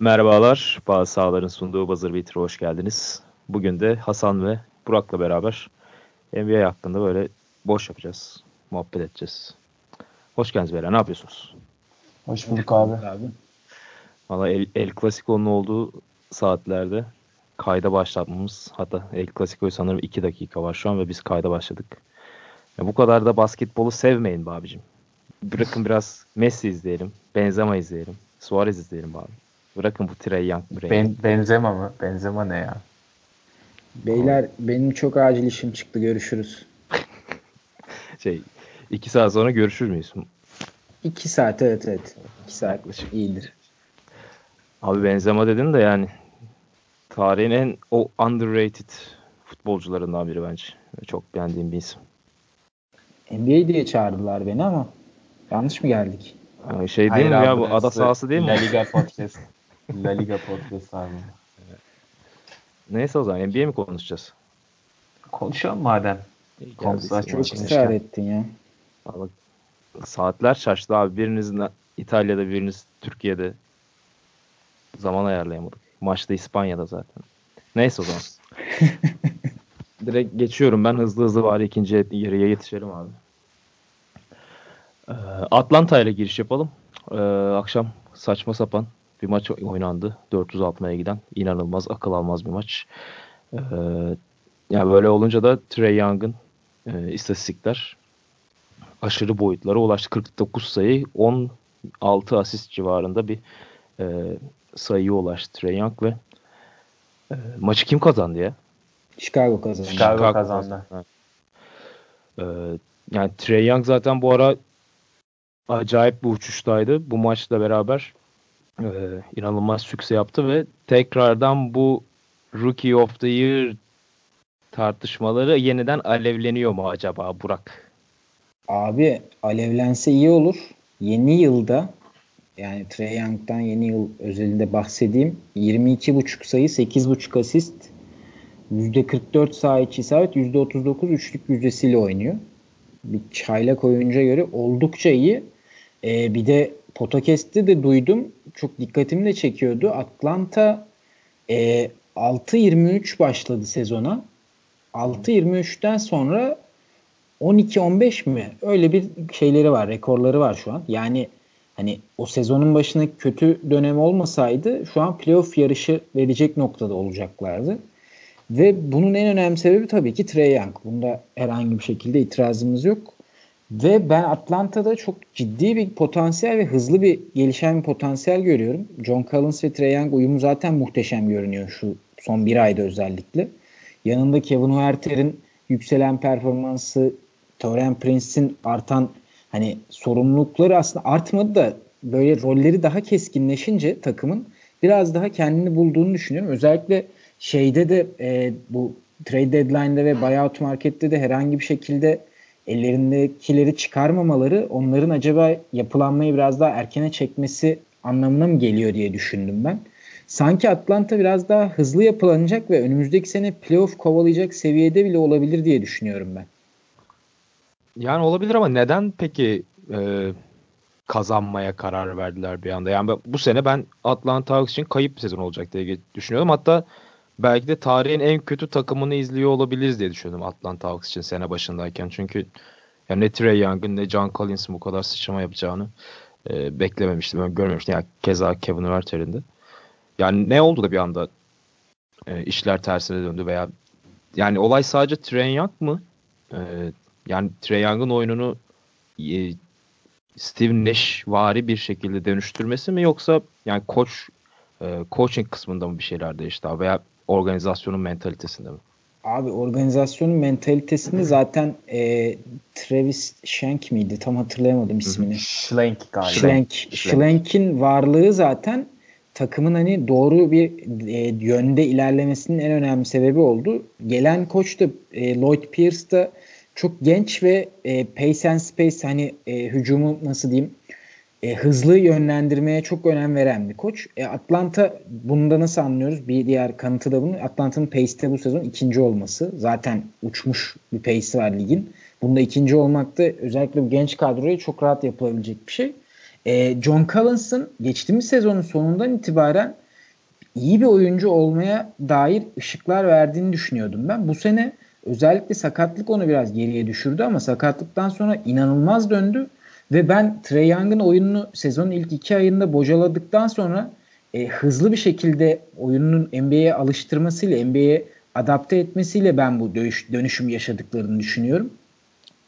Merhabalar, Bazı Sahaların sunduğu Buzzer Beater'a hoş geldiniz. Bugün de Hasan ve Burak'la beraber NBA hakkında böyle boş yapacağız, muhabbet edeceğiz. Hoş geldiniz beyler, ne yapıyorsunuz? Hoş bulduk abi. abi. Valla El, El Clasico'nun olduğu saatlerde kayda başlatmamız, hatta El Clasico'yu sanırım 2 dakika var şu an ve biz kayda başladık. Ya bu kadar da basketbolu sevmeyin be abicim. Bırakın biraz Messi izleyelim, Benzema izleyelim, Suarez izleyelim abi. Bırakın bu Trey Young breyi. Ben, Benzema mı? Benzema ne ya? Beyler Abi. benim çok acil işim çıktı. Görüşürüz. şey iki saat sonra görüşür müyüz? İki saat evet evet. İki saat Yaklaşık. iyidir. Abi Benzema dedin de yani tarihin en o underrated futbolcularından biri bence. Çok beğendiğim bir isim. NBA diye çağırdılar beni ama yanlış mı geldik? Şey değil Hayır mi ya bu ada sahası değil mi? La Liga Podcast. La Liga Podcast abi. Neyse o zaman NBA mi konuşacağız? Konuşalım madem. Konusu çok ısrar ettin ya. Abi, saatler şaştı abi. Biriniz İtalya'da biriniz Türkiye'de zaman ayarlayamadık. Maçta İspanya'da zaten. Neyse o zaman. Direkt geçiyorum ben hızlı hızlı var ikinci yarıya yetişelim abi. Ee, Atlanta ile giriş yapalım. Ee, akşam saçma sapan bir maç oynandı. 406'ya giden. inanılmaz akıl almaz bir maç. Ee, yani böyle olunca da Trey Young'ın e, istatistikler aşırı boyutlara ulaştı. 49 sayı 16 asist civarında bir e, sayıya ulaştı Trey Young ve e, maçı kim kazandı ya? Chicago kazandı. Chicago, Chicago kazandı. kazandı. Ee, yani Trey Young zaten bu ara acayip bir uçuştaydı. Bu maçla beraber e, inanılmaz sükse yaptı ve tekrardan bu Rookie of the Year tartışmaları yeniden alevleniyor mu acaba Burak? Abi alevlense iyi olur. Yeni yılda yani Trey Young'dan yeni yıl özelinde bahsedeyim. 22.5 sayı, 8.5 asist, %44 saha içi isabet, %39 üçlük yüzdesiyle oynuyor. Bir çaylak oyuncuya göre oldukça iyi. Ee, bir de podcast'te de duydum. Çok dikkatimi de çekiyordu. Atlanta e, 6-23 başladı sezona. 6-23'ten sonra 12-15 mi? Öyle bir şeyleri var, rekorları var şu an. Yani hani o sezonun başına kötü dönem olmasaydı şu an playoff yarışı verecek noktada olacaklardı. Ve bunun en önemli sebebi tabii ki Trey Young. Bunda herhangi bir şekilde itirazımız yok. Ve ben Atlanta'da çok ciddi bir potansiyel ve hızlı bir gelişen bir potansiyel görüyorum. John Collins ve Trae Young uyumu zaten muhteşem görünüyor şu son bir ayda özellikle. Yanında Kevin Huerter'in yükselen performansı, Torian Prince'in artan hani sorumlulukları aslında artmadı da böyle rolleri daha keskinleşince takımın biraz daha kendini bulduğunu düşünüyorum. Özellikle şeyde de e, bu trade deadline'da ve buyout markette de herhangi bir şekilde ellerindekileri çıkarmamaları onların acaba yapılanmayı biraz daha erkene çekmesi anlamına mı geliyor diye düşündüm ben. Sanki Atlanta biraz daha hızlı yapılanacak ve önümüzdeki sene playoff kovalayacak seviyede bile olabilir diye düşünüyorum ben. Yani olabilir ama neden peki e, kazanmaya karar verdiler bir anda? Yani bu sene ben Atlanta Hawks için kayıp bir sezon olacak diye düşünüyordum. Hatta belki de tarihin en kötü takımını izliyor olabiliriz diye düşündüm Atlanta Hawks için sene başındayken. Çünkü ya ne Trey Young'ın ne John Collins'in bu kadar sıçrama yapacağını e, beklememiştim. Ben görmemiştim. Yani keza Kevin Werther'in de. Yani ne oldu da bir anda e, işler tersine döndü veya yani olay sadece Trey Young mı? E, yani Trey Young'ın oyununu e, Steve Nash vari bir şekilde dönüştürmesi mi yoksa yani koç e, coaching kısmında mı bir şeyler değişti abi veya organizasyonun mentalitesinde mi? Abi organizasyonun mentalitesini zaten e, Travis Schenk miydi? Tam hatırlayamadım ismini. Schlenk galiba. Schlenk. Schlenk'in varlığı zaten takımın hani doğru bir e, yönde ilerlemesinin en önemli sebebi oldu. Gelen koç da e, Lloyd Pierce da çok genç ve e, pace and space hani e, hücumu nasıl diyeyim e, hızlı yönlendirmeye çok önem veren bir koç. E, Atlanta bunda nasıl anlıyoruz? Bir diğer kanıtı da bunun. Atlanta'nın pace'te bu sezon ikinci olması. Zaten uçmuş bir pace'i var ligin. Bunda ikinci olmak da özellikle bu genç kadroya çok rahat yapılabilecek bir şey. E, John Collins'ın geçtiğimiz sezonun sonundan itibaren iyi bir oyuncu olmaya dair ışıklar verdiğini düşünüyordum ben. Bu sene özellikle sakatlık onu biraz geriye düşürdü ama sakatlıktan sonra inanılmaz döndü ve ben Trey Young'ın oyununu sezonun ilk iki ayında bocaladıktan sonra e, hızlı bir şekilde oyunun NBA'ye alıştırmasıyla, NBA'ye adapte etmesiyle ben bu dönüş, dönüşüm yaşadıklarını düşünüyorum.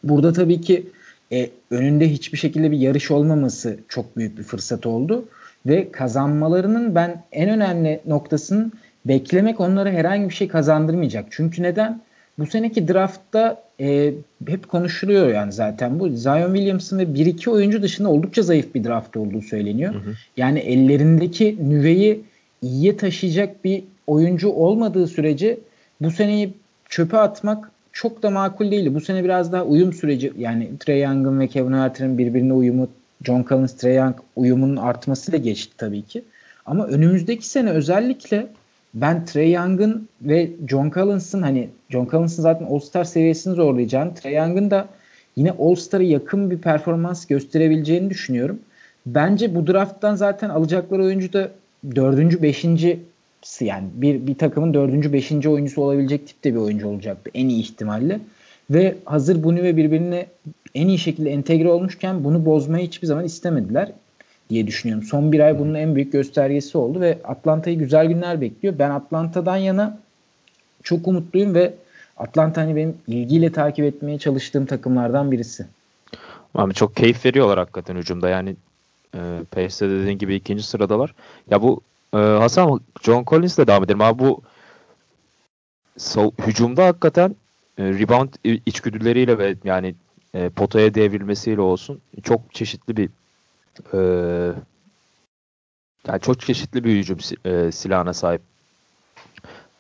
Burada tabii ki e, önünde hiçbir şekilde bir yarış olmaması çok büyük bir fırsat oldu. Ve kazanmalarının ben en önemli noktasının beklemek onlara herhangi bir şey kazandırmayacak. Çünkü neden? Bu seneki draftta e, hep konuşuluyor yani zaten bu. Zion Williamson ve 1-2 oyuncu dışında oldukça zayıf bir draft olduğu söyleniyor. Hı hı. Yani ellerindeki nüveyi iyiye taşıyacak bir oyuncu olmadığı sürece bu seneyi çöpe atmak çok da makul değil. Bu sene biraz daha uyum süreci yani Trey Young'ın ve Kevin Herter'ın birbirine uyumu John Collins, Trey Young uyumunun artmasıyla geçti tabii ki. Ama önümüzdeki sene özellikle ben Trey Young'ın ve John Collins'ın hani John Collins'ın zaten All-Star seviyesini zorlayacağını, Trey Young'ın da yine All-Star'a yakın bir performans gösterebileceğini düşünüyorum. Bence bu drafttan zaten alacakları oyuncu da dördüncü, beşinci yani bir, bir takımın dördüncü, beşinci oyuncusu olabilecek tipte bir oyuncu olacaktı en iyi ihtimalle. Ve hazır bunu ve birbirine en iyi şekilde entegre olmuşken bunu bozmayı hiçbir zaman istemediler diye düşünüyorum. Son bir ay bunun en büyük göstergesi oldu ve Atlanta'yı güzel günler bekliyor. Ben Atlanta'dan yana çok umutluyum ve Atlanta hani benim ilgiyle takip etmeye çalıştığım takımlardan birisi. Abi çok keyif veriyorlar hakikaten hücumda. Yani e, Pace'de dediğin gibi ikinci sıradalar. Ya bu e, Hasan John Collins de devam edelim. Abi bu so, hücumda hakikaten e, rebound içgüdüleriyle ve yani e, potaya devrilmesiyle olsun çok çeşitli bir e, yani çok çeşitli bir hücum e, silahına sahip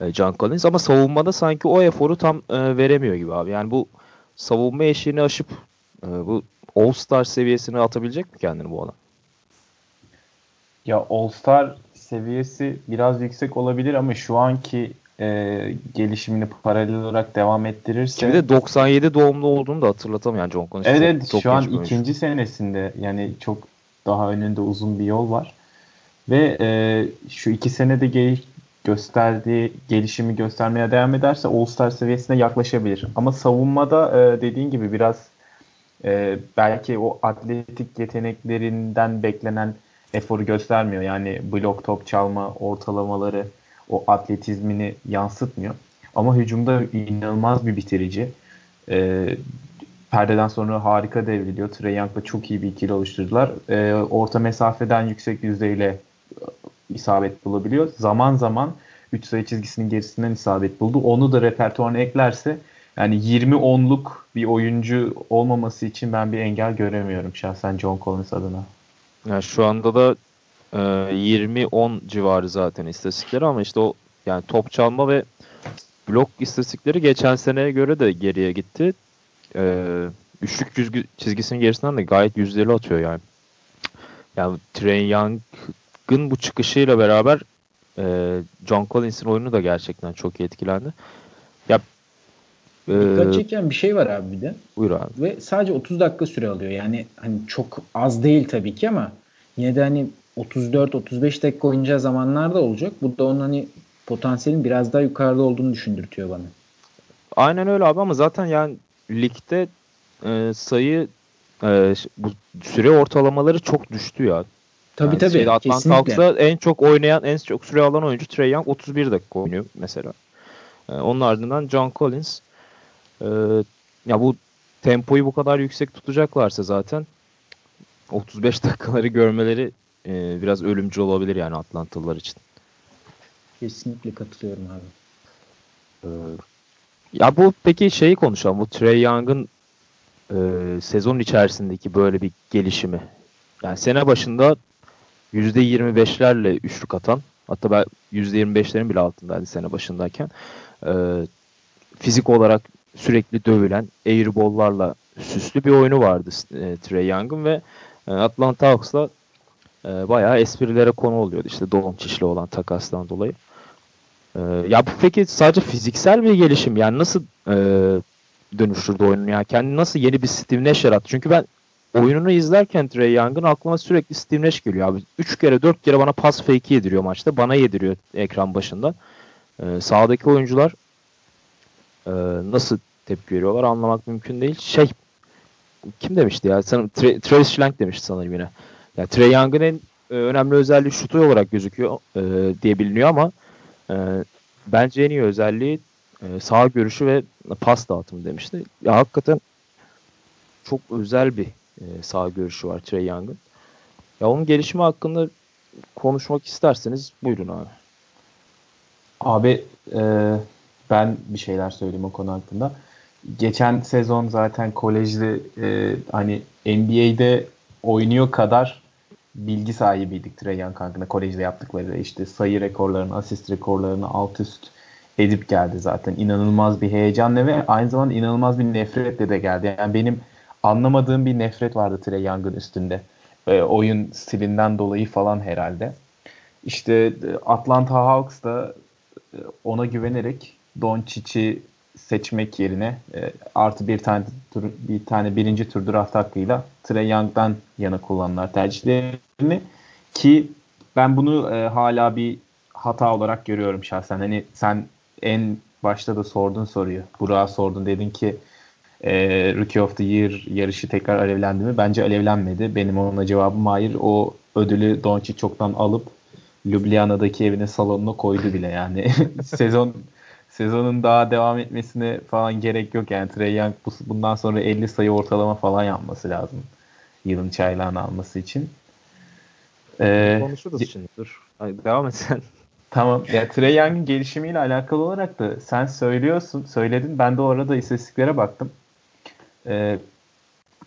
e, John Collins ama savunmada sanki o eforu tam e, veremiyor gibi abi. Yani bu savunma eşiğini aşıp e, bu All-Star seviyesine atabilecek mi kendini bu adam? Ya All-Star seviyesi biraz yüksek olabilir ama şu anki e, gelişimini paralel olarak devam ettirirse. Şimdi de 97 doğumlu olduğunu da hatırlatamıyorum John Collins. Evet, evet çok, şu an ikinci senesinde yani çok daha önünde uzun bir yol var. Ve e, şu iki senede gel gösterdiği gelişimi göstermeye devam ederse All-Star seviyesine yaklaşabilir. Ama savunmada e, dediğin gibi biraz e, belki o atletik yeteneklerinden beklenen eforu göstermiyor. Yani blok top çalma ortalamaları o atletizmini yansıtmıyor. Ama hücumda inanılmaz bir bitirici. E, perdeden sonra harika devriliyor. Trey Young'la çok iyi bir ikili oluşturdular. E, orta mesafeden yüksek yüzdeyle e, isabet bulabiliyor. Zaman zaman 3 sayı çizgisinin gerisinden isabet buldu. Onu da repertuarına eklerse yani 20-10'luk bir oyuncu olmaması için ben bir engel göremiyorum şahsen John Collins adına. Yani şu anda da e, 20-10 civarı zaten istatistikleri ama işte o yani top çalma ve blok istatistikleri geçen seneye göre de geriye gitti. E, üçlük çizgi, çizgisinin gerisinden de gayet yüzdeli atıyor yani. Yani Trey Young'ın bu çıkışıyla beraber e, John Collins'in oyunu da gerçekten çok iyi etkilendi. Ya e, Dikkat çeken bir şey var abi bir de. Buyur abi. Ve sadece 30 dakika süre alıyor. Yani hani çok az değil tabii ki ama yine de hani 34-35 dakika oynayacağı zamanlar da olacak. Bu da onun hani potansiyelin biraz daha yukarıda olduğunu düşündürtüyor bana. Aynen öyle abi ama zaten yani ligde e, sayı e, bu süre ortalamaları çok düştü ya. Tabii yani tabii. Atlanta Hawks'da en çok oynayan, en çok süre alan oyuncu Trey Young 31 dakika oynuyor mesela. E, onun ardından John Collins. E, ya bu tempoyu bu kadar yüksek tutacaklarsa zaten 35 dakikaları görmeleri e, biraz ölümcül olabilir yani Atlantalılar için. Kesinlikle katılıyorum abi. Ee, ya bu peki şeyi konuşalım. Bu Trey Young'ın e, sezon içerisindeki böyle bir gelişimi. Yani sene başında %25'lerle üçlük atan hatta ben %25'lerin bile altındaydı sene başındayken. E, fizik olarak sürekli dövülen airball'larla süslü bir oyunu vardı e, Trey Young'ın ve e, Atlanta Hawks'la e, bayağı esprilere konu oluyordu işte çişli olan takastan dolayı. E, ya bu peki sadece fiziksel bir gelişim yani nasıl e, dönüştürdü oyunu ya? Kendi nasıl yeni bir Steve Nash yarattı? Çünkü ben oyununu izlerken Trey Young'ın aklıma sürekli Steve Nash geliyor abi. 3 kere 4 kere bana pas fake yediriyor maçta. Bana yediriyor ekran başında. Ee, sağdaki oyuncular e, nasıl tepki veriyorlar anlamak mümkün değil. Şey kim demişti ya? Sanırım Tra- Travis Schlenk demişti sanırım yine. Yani Trey Young'ın en e, önemli özelliği şutu olarak gözüküyor e, diye biliniyor ama e, bence en iyi özelliği e, sağ görüşü ve pas dağıtımı demişti. Ya hakikaten çok özel bir e, sağ görüşü var Trey Young'ın. Ya onun gelişimi hakkında konuşmak isterseniz buyurun abi. Abi e, ben bir şeyler söyleyeyim o konu hakkında. Geçen sezon zaten kolejde e, hani NBA'de oynuyor kadar bilgi sahibiydik Trey Young hakkında kolejde yaptıkları işte sayı rekorlarını, asist rekorlarını alt üst edip geldi zaten. İnanılmaz bir heyecanla ve aynı zamanda inanılmaz bir nefretle de geldi. Yani benim anlamadığım bir nefret vardı Trey Young'ın üstünde. E, oyun stilinden dolayı falan herhalde. İşte e, Atlanta Hawks da e, ona güvenerek Doncic'i seçmek yerine e, artı bir tane tur, bir tane birinci tur draft hakkıyla Trey Young'dan yana kullanırlar tercihlerini ki ben bunu e, hala bir hata olarak görüyorum şahsen. Hani sen en başta da sordun soruyu. Burak'a sordun dedin ki e, Rookie of the Year yarışı tekrar alevlendi mi? Bence alevlenmedi. Benim ona cevabım hayır. O ödülü Doncic çoktan alıp Ljubljana'daki evine salonuna koydu bile yani. Sezon sezonun daha devam etmesine falan gerek yok yani Trey Young bundan sonra 50 sayı ortalama falan yapması lazım yılın çaylağını alması için. Ee, Konuşuruz şimdi dur. Hadi devam et sen. Tamam. Ya Trey Young'ın gelişimiyle alakalı olarak da sen söylüyorsun, söyledin. Ben de orada istatistiklere baktım. Ee,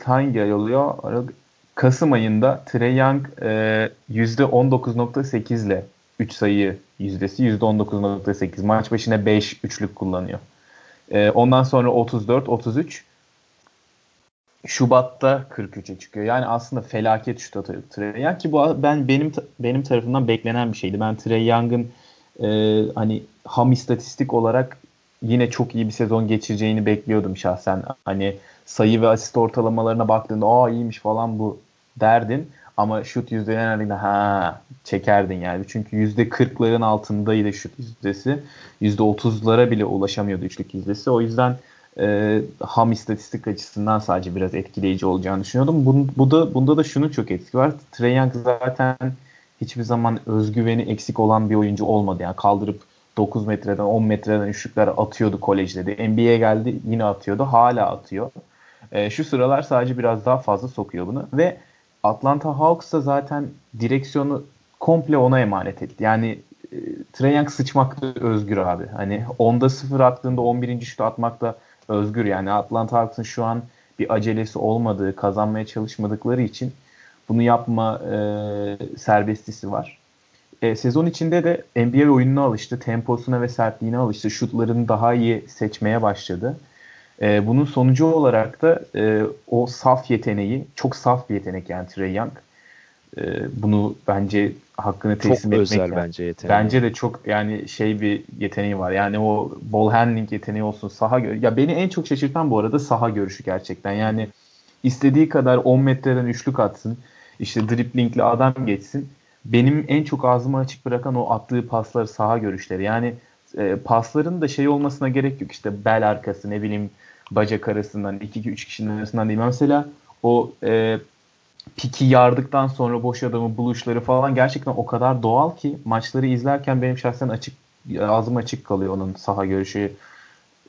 hangi ay oluyor? Kasım ayında Trey Young e, %19.8 ile 3 sayı yüzdesi %19.8. Maç başına 5 üçlük kullanıyor. E, ondan sonra 34, 33. Şubat'ta 43'e çıkıyor. Yani aslında felaket şut atıyor Trey Young ki bu ben benim benim tarafından beklenen bir şeydi. Ben Trey Young'ın e, hani ham istatistik olarak yine çok iyi bir sezon geçireceğini bekliyordum şahsen. Hani sayı ve asist ortalamalarına baktığında aa iyiymiş falan bu derdin. Ama şut yüzdelerinde ha çekerdin yani. Çünkü yüzde kırkların altındaydı şut yüzdesi. Yüzde otuzlara bile ulaşamıyordu üçlük yüzdesi. O yüzden e, ham istatistik açısından sadece biraz etkileyici olacağını düşünüyordum. Bu, bu da bunda da şunun çok etki var. Trey Young zaten hiçbir zaman özgüveni eksik olan bir oyuncu olmadı. Yani kaldırıp 9 metreden 10 metreden üçlükler atıyordu kolejde de. NBA'ye geldi yine atıyordu. Hala atıyor. E, şu sıralar sadece biraz daha fazla sokuyor bunu ve Atlanta Hawks da zaten direksiyonu komple ona emanet etti. Yani e, Trae Young sıçmakta özgür abi. Hani onda sıfır attığında 11. şutu atmakta özgür. Yani Atlanta Hawks'ın şu an bir acelesi olmadığı, kazanmaya çalışmadıkları için bunu yapma e, serbestisi var. E, sezon içinde de NBA oyununa alıştı. Temposuna ve sertliğine alıştı. Şutlarını daha iyi seçmeye başladı. E, bunun sonucu olarak da e, o saf yeteneği, çok saf bir yetenek yani Trey Young. E, bunu bence hakkını teslim çok etmek. özel yani. bence yeteneği. Bence de çok yani şey bir yeteneği var. Yani o ball handling yeteneği olsun, saha ya beni en çok şaşırtan bu arada saha görüşü gerçekten. Yani istediği kadar 10 metreden üçlük atsın. işte driplingle adam geçsin. Benim en çok ağzımı açık bırakan o attığı pasları saha görüşleri. Yani e, pasların da şey olmasına gerek yok. İşte bel arkası ne bileyim bacak arasından 2-3 kişinin arasından değil. Mesela o e, piki yardıktan sonra boş adamı buluşları falan gerçekten o kadar doğal ki maçları izlerken benim şahsen açık ağzım açık kalıyor onun saha görüşü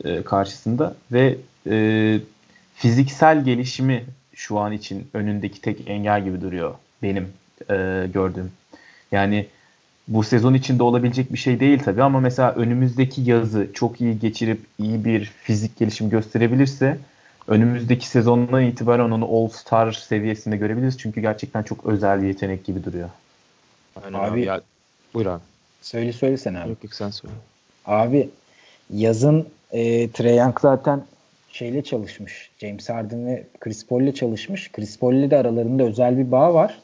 e, karşısında ve e, fiziksel gelişimi şu an için önündeki tek engel gibi duruyor benim e, gördüğüm. Yani bu sezon içinde olabilecek bir şey değil tabii ama mesela önümüzdeki yazı çok iyi geçirip iyi bir fizik gelişim gösterebilirse önümüzdeki sezondan itibaren onu All-Star seviyesinde görebiliriz. Çünkü gerçekten çok özel bir yetenek gibi duruyor. Aynen abi, abi ya, buyur abi. Söyle söylesene abi. Yok yok sen söyle. Abi yazın e, Trae Young zaten şeyle çalışmış. James Harden ve Chris Paul ile çalışmış. Chris Paul ile de aralarında özel bir bağ var.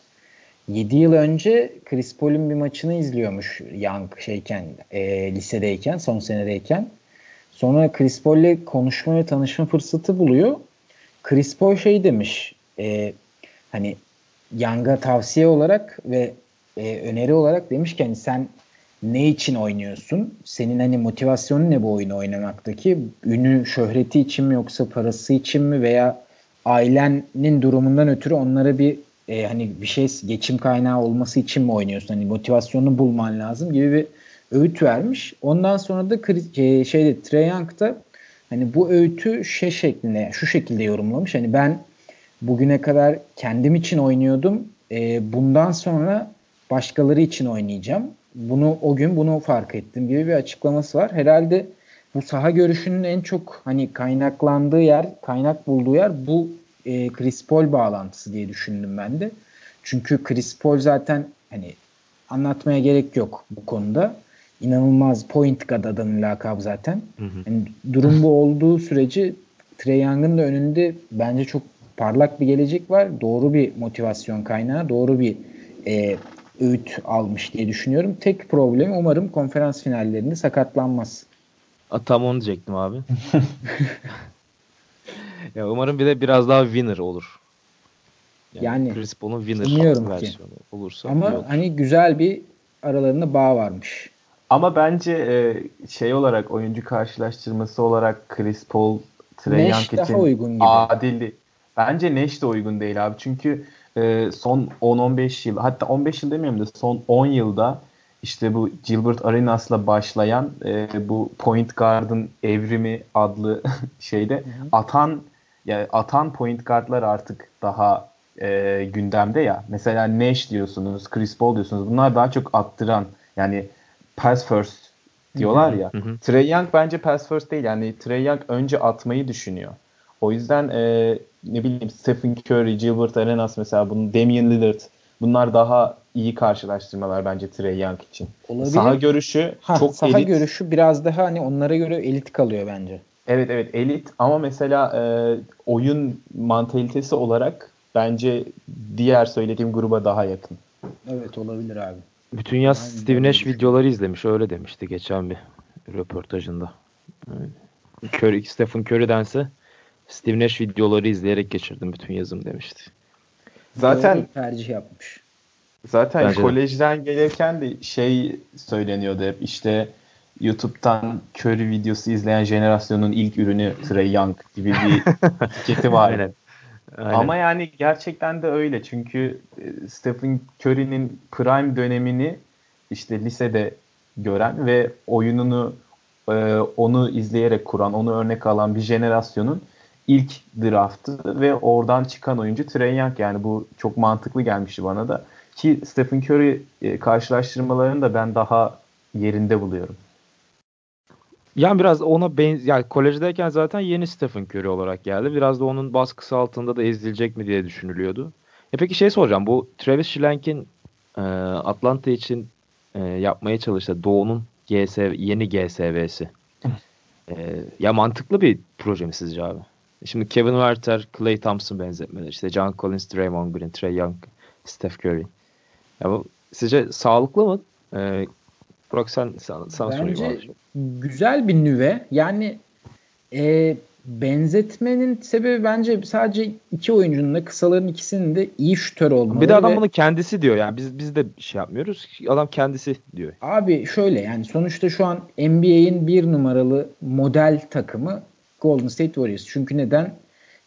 7 yıl önce Chris Paul'un bir maçını izliyormuş Young şeyken, e, lisedeyken, son senedeyken. Sonra Chris Paul'le konuşma ve tanışma fırsatı buluyor. Chris Paul şey demiş, e, hani Young'a tavsiye olarak ve e, öneri olarak demiş ki hani sen ne için oynuyorsun? Senin hani motivasyonun ne bu oyunu oynamaktaki? Ünü, şöhreti için mi yoksa parası için mi veya ailenin durumundan ötürü onlara bir e, hani bir şey geçim kaynağı olması için mi oynuyorsun? Hani motivasyonunu bulman lazım gibi bir öğüt vermiş. Ondan sonra da e, şeyde Trey Young da hani bu öğütü şey şeklinde şu şekilde yorumlamış. Hani ben bugüne kadar kendim için oynuyordum. E, bundan sonra başkaları için oynayacağım. Bunu o gün bunu fark ettim gibi bir açıklaması var. Herhalde bu saha görüşünün en çok hani kaynaklandığı yer, kaynak bulduğu yer bu e, Chris Paul bağlantısı diye düşündüm ben de. Çünkü Chris Paul zaten hani anlatmaya gerek yok bu konuda. İnanılmaz point guard adamın lakabı zaten. Hı hı. Yani durum bu olduğu sürece Trey Young'ın da önünde bence çok parlak bir gelecek var. Doğru bir motivasyon kaynağı, doğru bir e, öğüt almış diye düşünüyorum. Tek problem umarım konferans finallerinde sakatlanmaz. A, tam onu diyecektim abi. ya umarım bir de biraz daha winner olur. Yani, yani Chris Paul'un winner versiyonu ki. olursa. Ama hani güzel bir aralarında bağ varmış. Ama bence e, şey olarak oyuncu karşılaştırması olarak Chris Paul Trey Young için uygun gibi. adildi. Bence Nash de uygun değil abi. Çünkü e, son 10-15 yıl hatta 15 yıl demiyorum da son 10 yılda işte bu Gilbert Arenas'la başlayan e, bu point guard'ın evrimi adlı şeyde hı hı. atan yani atan point guard'lar artık daha e, gündemde ya. Mesela Nash diyorsunuz, Chris Paul diyorsunuz. Bunlar daha çok attıran yani pass first diyorlar ya. Trey Young bence pass first değil. Yani Trey Young önce atmayı düşünüyor. O yüzden e, ne bileyim Stephen Curry, Gilbert Arenas mesela bunun Damian Lillard bunlar daha iyi karşılaştırmalar bence Trey Young için. Olabilir. Saha görüşü ha, çok saha elit. görüşü biraz daha hani onlara göre elit kalıyor bence. Evet evet elit ama mesela e, oyun mantalitesi olarak bence diğer söylediğim gruba daha yakın. Evet olabilir abi. Bütün yaz Aynen Steve Nash videoları izlemiş öyle demişti geçen bir röportajında. Curry, Stephen Curry'dense Steve Nash videoları izleyerek geçirdim bütün yazım demişti. Zaten tercih yapmış. Zaten Bence kolejden de. gelirken de şey söyleniyordu hep işte YouTube'dan Curry videosu izleyen jenerasyonun ilk ürünü Trey Young gibi bir etiketi var. Aynen. Aynen. Ama yani gerçekten de öyle. Çünkü e, Stephen Curry'nin prime dönemini işte lisede gören ve oyununu e, onu izleyerek kuran, onu örnek alan bir jenerasyonun ilk draftı ve oradan çıkan oyuncu Trey Young yani bu çok mantıklı gelmişti bana da. Ki Stephen Curry e, karşılaştırmalarını da ben daha yerinde buluyorum. Yani biraz ona benz yani kolejdeyken zaten yeni Stephen Curry olarak geldi. Biraz da onun baskısı altında da ezilecek mi diye düşünülüyordu. E peki şey soracağım. Bu Travis Schlenk'in e, Atlanta için e, yapmaya çalıştığı Doğu'nun GSV, yeni GSV'si. e, ya mantıklı bir proje mi sizce abi? Şimdi Kevin Werther, Clay Thompson benzetmeleri. İşte John Collins, Draymond Green, Trey Young, Steph Curry. Ya bu sizce sağlıklı mı? Ee, Burak sen, sana, sana Bence güzel bir nüve. Yani e, benzetmenin sebebi bence sadece iki oyuncunun da kısaların ikisinin de iyi şütör olmaları. Bir de adam ve... bunu kendisi diyor yani biz biz de şey yapmıyoruz. Adam kendisi diyor. Abi şöyle yani sonuçta şu an NBA'in bir numaralı model takımı Golden State Warriors. Çünkü neden?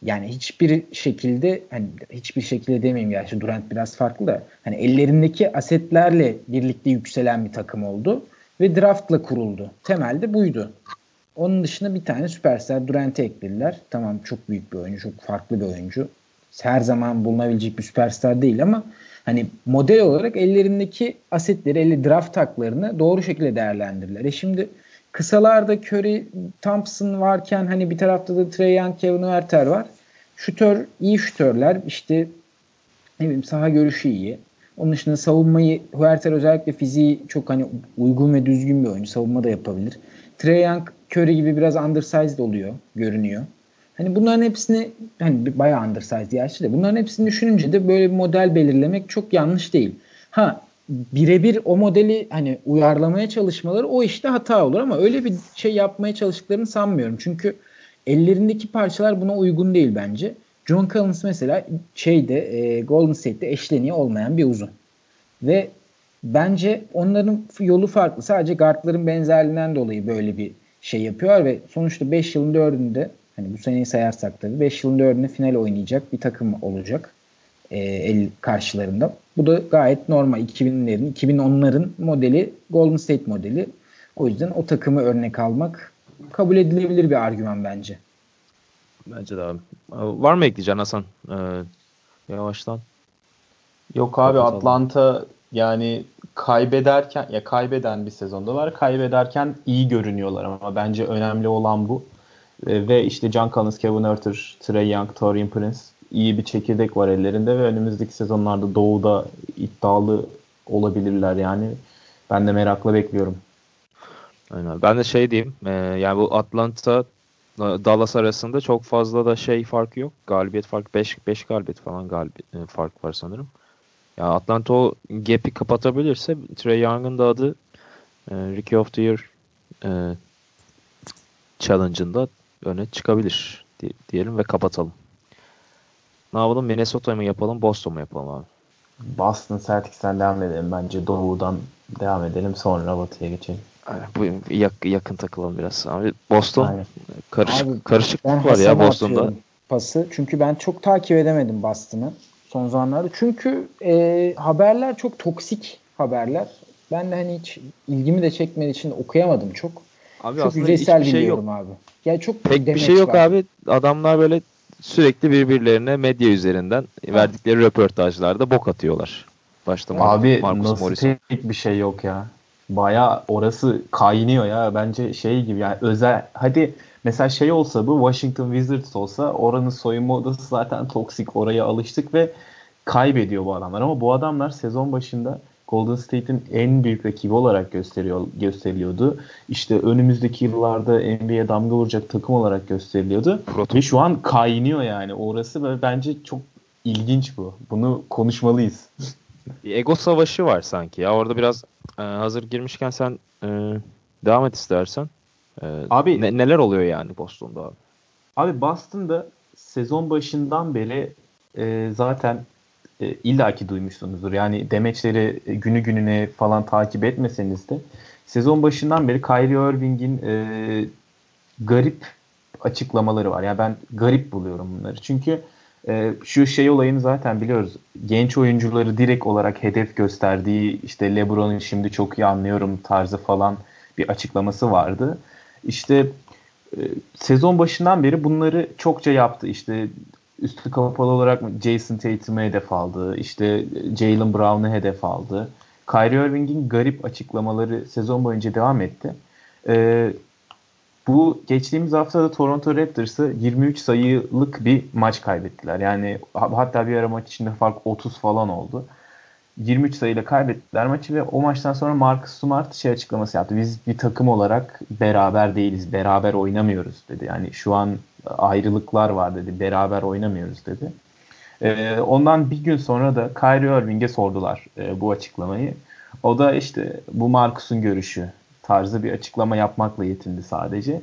Yani hiçbir şekilde hani hiçbir şekilde demeyeyim gerçi Durant biraz farklı da hani ellerindeki asetlerle birlikte yükselen bir takım oldu ve draftla kuruldu. Temelde buydu. Onun dışında bir tane süperstar Durant'e eklediler. Tamam çok büyük bir oyuncu, çok farklı bir oyuncu. Her zaman bulunabilecek bir süperstar değil ama hani model olarak ellerindeki asetleri, eli draft taklarını doğru şekilde değerlendirdiler. E şimdi Kısalarda Curry, Thompson varken hani bir tarafta da Trey Young, Kevin Werther var. Şütör, iyi şütörler. İşte ne bileyim saha görüşü iyi. Onun dışında savunmayı Huerter özellikle fiziği çok hani uygun ve düzgün bir oyuncu. Savunma da yapabilir. Trey Young, Curry gibi biraz undersized oluyor, görünüyor. Hani bunların hepsini hani bayağı undersized gerçi de bunların hepsini düşününce de böyle bir model belirlemek çok yanlış değil. Ha birebir o modeli hani uyarlamaya çalışmaları o işte hata olur ama öyle bir şey yapmaya çalıştıklarını sanmıyorum. Çünkü ellerindeki parçalar buna uygun değil bence. John Collins mesela şeyde e, Golden State'de eşleniği olmayan bir uzun. Ve bence onların yolu farklı. Sadece guardların benzerliğinden dolayı böyle bir şey yapıyor ve sonuçta 5 yılın 4'ünde hani bu seneyi sayarsak tabii 5 yılın 4'ünde final oynayacak bir takım olacak e, el karşılarında. Bu da gayet normal 2000'lerin 2010'ların modeli Golden State modeli. O yüzden o takımı örnek almak kabul edilebilir bir argüman bence. Bence de abi. Var mı ekleyeceğin Hasan? Ee, yavaştan. Yok abi Atlanta yani kaybederken ya kaybeden bir sezondalar. Kaybederken iyi görünüyorlar ama bence önemli olan bu. E, ve işte John Collins, Kevin Herter, Trey Young, Torian Prince iyi bir çekirdek var ellerinde ve önümüzdeki sezonlarda Doğu'da iddialı olabilirler yani. Ben de merakla bekliyorum. Aynen. Ben de şey diyeyim. E, yani bu Atlanta Dallas arasında çok fazla da şey farkı yok. Galibiyet farkı 5 5 galibiyet falan galibiyet e, fark var sanırım. Ya Atlanta o gap'i kapatabilirse Trey Young'ın da adı e, Rookie of the Year e, challenge'ında öne çıkabilir diyelim ve kapatalım. Ne yapalım? Minnesota mı yapalım? Boston mu yapalım abi? Boston Celtics'ten devam edelim. Bence Doğu'dan devam edelim. Sonra Batı'ya geçelim. Bu yak, yakın takılalım biraz. Abi Boston Aynen. karışık abi, karışık var ya Boston'da. Pası. Çünkü ben çok takip edemedim Boston'ı son zamanlarda. Çünkü e, haberler çok toksik haberler. Ben de hani hiç ilgimi de çekmediği için okuyamadım çok. Abi çok yüzeysel şey yok. abi. Ya çok pek bir şey yok var. abi. Adamlar böyle sürekli birbirlerine medya üzerinden verdikleri röportajlarda bok atıyorlar. Başta abi Marcus nasıl Morrison. tek bir şey yok ya. Baya orası kaynıyor ya. Bence şey gibi yani özel. Hadi mesela şey olsa bu Washington Wizards olsa oranın soyunma odası zaten toksik. Oraya alıştık ve kaybediyor bu adamlar. Ama bu adamlar sezon başında Golden State'in en büyük rakibi olarak gösteriyor gösteriliyordu. İşte önümüzdeki yıllarda NBA'ye damga vuracak takım olarak gösteriliyordu. Proton. Ve şu an kaynıyor yani orası ve bence çok ilginç bu. Bunu konuşmalıyız. Bir ego savaşı var sanki ya. Orada biraz e, hazır girmişken sen e, devam et istersen. E, abi ne, neler oluyor yani Boston'da abi? Abi Boston'da sezon başından beri e, zaten e, illaki duymuşsunuzdur. Yani demeçleri günü gününe falan takip etmeseniz de sezon başından beri Kyrie Irving'in e, garip açıklamaları var. Yani ben garip buluyorum bunları. Çünkü e, şu şey olayını zaten biliyoruz. Genç oyuncuları direkt olarak hedef gösterdiği işte LeBron'un şimdi çok iyi anlıyorum tarzı falan bir açıklaması vardı. İşte e, sezon başından beri bunları çokça yaptı. İşte üstü kapalı olarak Jason Tatum'u hedef aldı. İşte Jalen Brown'u hedef aldı. Kyrie Irving'in garip açıklamaları sezon boyunca devam etti. Ee, bu geçtiğimiz hafta da Toronto Raptors'ı 23 sayılık bir maç kaybettiler. Yani hatta bir ara maç içinde fark 30 falan oldu. 23 sayıyla kaybettiler maçı ve o maçtan sonra Marcus Smart şey açıklaması yaptı. Biz bir takım olarak beraber değiliz, beraber oynamıyoruz dedi. Yani şu an ayrılıklar var dedi, beraber oynamıyoruz dedi. Ee, ondan bir gün sonra da Kyrie Irving'e sordular e, bu açıklamayı. O da işte bu Marcus'un görüşü tarzı bir açıklama yapmakla yetindi sadece.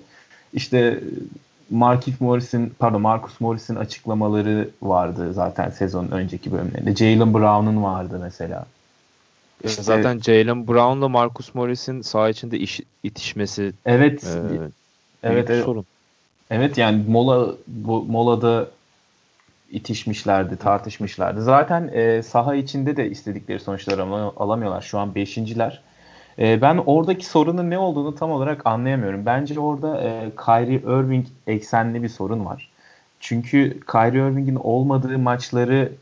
İşte Markif Morris'in pardon Marcus Morris'in açıklamaları vardı zaten sezonun önceki bölümlerinde. Jalen Brown'un vardı mesela. İşte, zaten Jalen Brown'la Marcus Morris'in saha içinde iş, itişmesi evet e, evet, evet sorun. Evet yani mola bu molada itişmişlerdi, tartışmışlardı. Zaten e, saha içinde de istedikleri sonuçları alamıyorlar. Şu an beşinciler. E, ben oradaki sorunun ne olduğunu tam olarak anlayamıyorum. Bence orada e, Kyrie Irving eksenli bir sorun var. Çünkü Kyrie Irving'in olmadığı maçları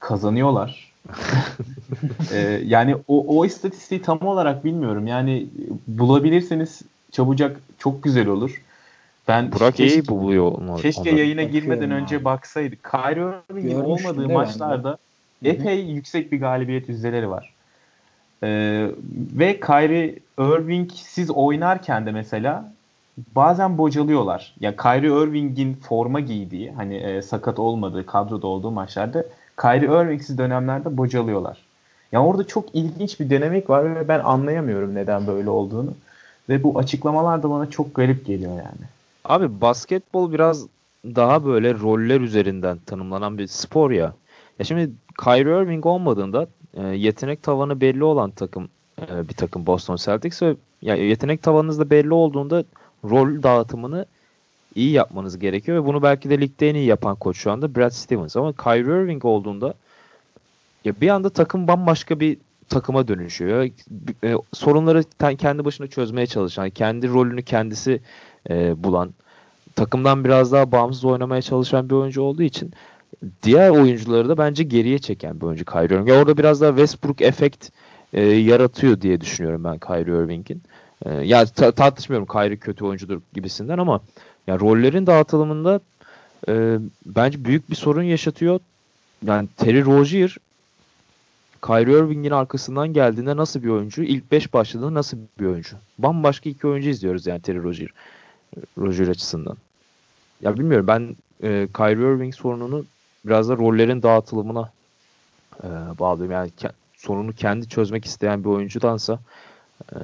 kazanıyorlar. e, yani o, o istatistiği tam olarak bilmiyorum. Yani bulabilirseniz çabucak çok güzel olur. Ben Burak keşke, iyi buluyor onu. Keşke ona. yayına girmeden abi. önce baksaydık. Kyrie Irving'in olmadığı maçlarda epey yüksek bir galibiyet yüzdeleri var. Ee, ve Kyrie Irving siz oynarken de mesela bazen bocalıyorlar. Ya Kyrie Irving'in forma giydiği hani e, sakat olmadığı kadroda olduğu maçlarda Kyrie Irving'siz dönemlerde bocalıyorlar. Ya orada çok ilginç bir dinamik var ve ben anlayamıyorum neden böyle olduğunu. Ve bu açıklamalar da bana çok garip geliyor yani. Abi basketbol biraz daha böyle roller üzerinden tanımlanan bir spor ya. Ya şimdi Kyrie Irving olmadığında e, yetenek tavanı belli olan takım e, bir takım Boston Celtics ve ya yetenek tavanınız da belli olduğunda rol dağıtımını iyi yapmanız gerekiyor ve bunu belki de ligde en iyi yapan koç şu anda Brad Stevens ama Kyrie Irving olduğunda ya bir anda takım bambaşka bir takıma dönüşüyor. E, sorunları kendi başına çözmeye çalışan, kendi rolünü kendisi e, bulan, takımdan biraz daha bağımsız oynamaya çalışan bir oyuncu olduğu için diğer oyuncuları da bence geriye çeken bir oyuncu Kyrie Irving. Orada biraz daha Westbrook efekt e, yaratıyor diye düşünüyorum ben Kyrie Irving'in. E, ya ta- tartışmıyorum Kyrie kötü oyuncudur gibisinden ama ya rollerin dağıtılımında e, bence büyük bir sorun yaşatıyor. Yani Terry Rozier Kyrie Irving'in arkasından geldiğinde nasıl bir oyuncu? İlk 5 başladığında nasıl bir oyuncu? Bambaşka iki oyuncu izliyoruz yani Terry Rozier. Rozier açısından. Ya bilmiyorum ben e, Kyrie Irving sorununu biraz da rollerin dağıtılımına e, bağlıyorum. Yani ke- sorunu kendi çözmek isteyen bir oyuncudansa e,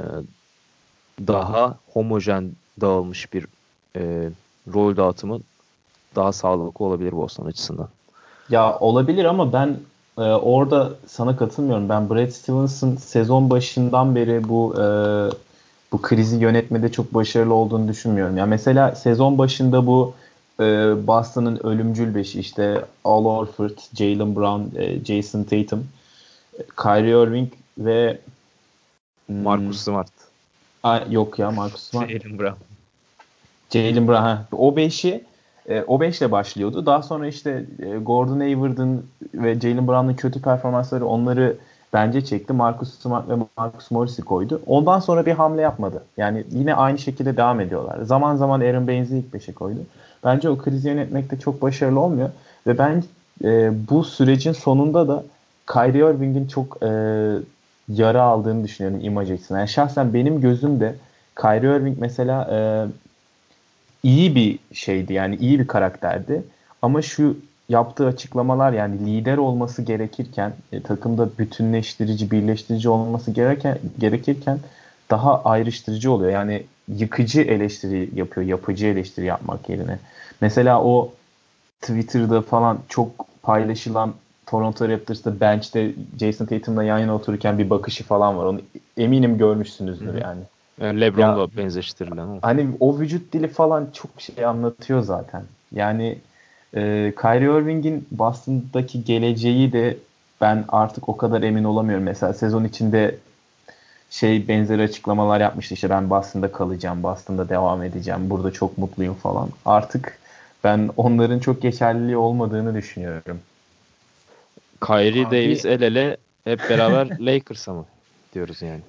daha homojen dağılmış bir e, rol dağıtımı daha sağlıklı olabilir Boston açısından. Ya olabilir ama ben e, orada sana katılmıyorum. Ben Brad Stevens'ın sezon başından beri bu e, bu krizi yönetmede çok başarılı olduğunu düşünmüyorum. Ya mesela sezon başında bu e, Boston'ın ölümcül beşi işte Al Horford, Jalen Brown, e, Jason Tatum, Kyrie Irving ve hmm, Marcus Smart. A, yok ya Marcus Smart. Jalen Brown. Jalen Brown. Ha. O beşi e, o beşle başlıyordu. Daha sonra işte e, Gordon Hayward'ın ve Jalen Brown'ın kötü performansları onları bence çekti. Marcus Smart ve Marcus Morris'i koydu. Ondan sonra bir hamle yapmadı. Yani yine aynı şekilde devam ediyorlar. Zaman zaman Aaron Baines'i ilk beşe koydu. Bence o krizi yönetmekte çok başarılı olmuyor. Ve ben e, bu sürecin sonunda da Kyrie Irving'in çok e, yara aldığını düşünüyorum imaj açısından. Yani şahsen benim gözümde Kyrie Irving mesela e, iyi bir şeydi yani iyi bir karakterdi. Ama şu yaptığı açıklamalar yani lider olması gerekirken e, takımda bütünleştirici, birleştirici olması gereken gerekirken daha ayrıştırıcı oluyor. Yani yıkıcı eleştiri yapıyor, yapıcı eleştiri yapmak yerine. Mesela o Twitter'da falan çok paylaşılan Toronto Raptors'ta bench'te Jason Tatum'la yan yana otururken bir bakışı falan var. Onu eminim görmüşsünüzdür Hı-hı. yani. yani LeBron'la benzeştirilen. Hani o vücut dili falan çok şey anlatıyor zaten. Yani e, Kyrie Irving'in Boston'daki geleceği de ben artık o kadar emin olamıyorum. Mesela sezon içinde şey benzer açıklamalar yapmıştı. İşte ben Boston'da kalacağım, Boston'da devam edeceğim, burada çok mutluyum falan. Artık ben onların çok geçerliliği olmadığını düşünüyorum. Kyrie Abi... Davis el ele hep beraber Lakers'a mı diyoruz yani?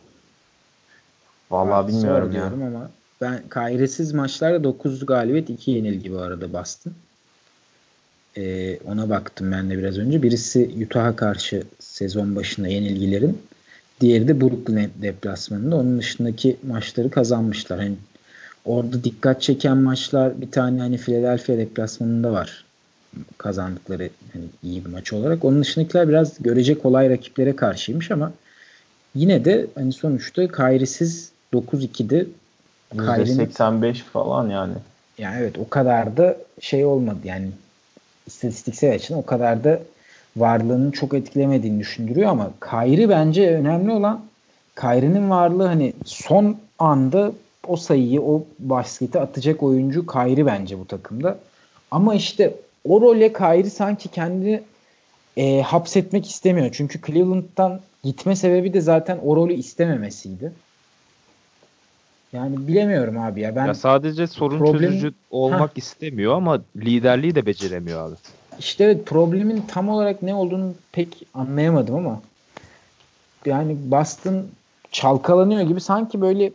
Vallahi ben bilmiyorum ya. ama ben Kyrie'siz maçlarda 9 galibiyet 2 yenilgi bu arada bastım. Ee, ona baktım ben de biraz önce. Birisi Utah'a karşı sezon başında yenilgilerin. Diğeri de Brooklyn deplasmanında. Onun dışındaki maçları kazanmışlar. Hani orada dikkat çeken maçlar bir tane hani Philadelphia deplasmanında var. Kazandıkları hani iyi bir maç olarak. Onun dışındakiler biraz görece kolay rakiplere karşıymış ama yine de hani sonuçta Kyrie'siz 9-2'de %85 falan yani. Yani evet o kadar da şey olmadı yani istatistiksel açıdan o kadar da varlığının çok etkilemediğini düşündürüyor ama Kyrie bence önemli olan Kyrie'nin varlığı hani son anda o sayıyı o basketi atacak oyuncu Kyrie bence bu takımda. Ama işte o role Kyrie sanki kendi e, hapsetmek istemiyor. Çünkü Cleveland'dan gitme sebebi de zaten o rolü istememesiydi. Yani bilemiyorum abi ya. Ben ya sadece sorun problem... çözücü olmak Heh. istemiyor ama liderliği de beceremiyor abi. İşte evet problemin tam olarak ne olduğunu pek anlayamadım ama yani Boston çalkalanıyor gibi sanki böyle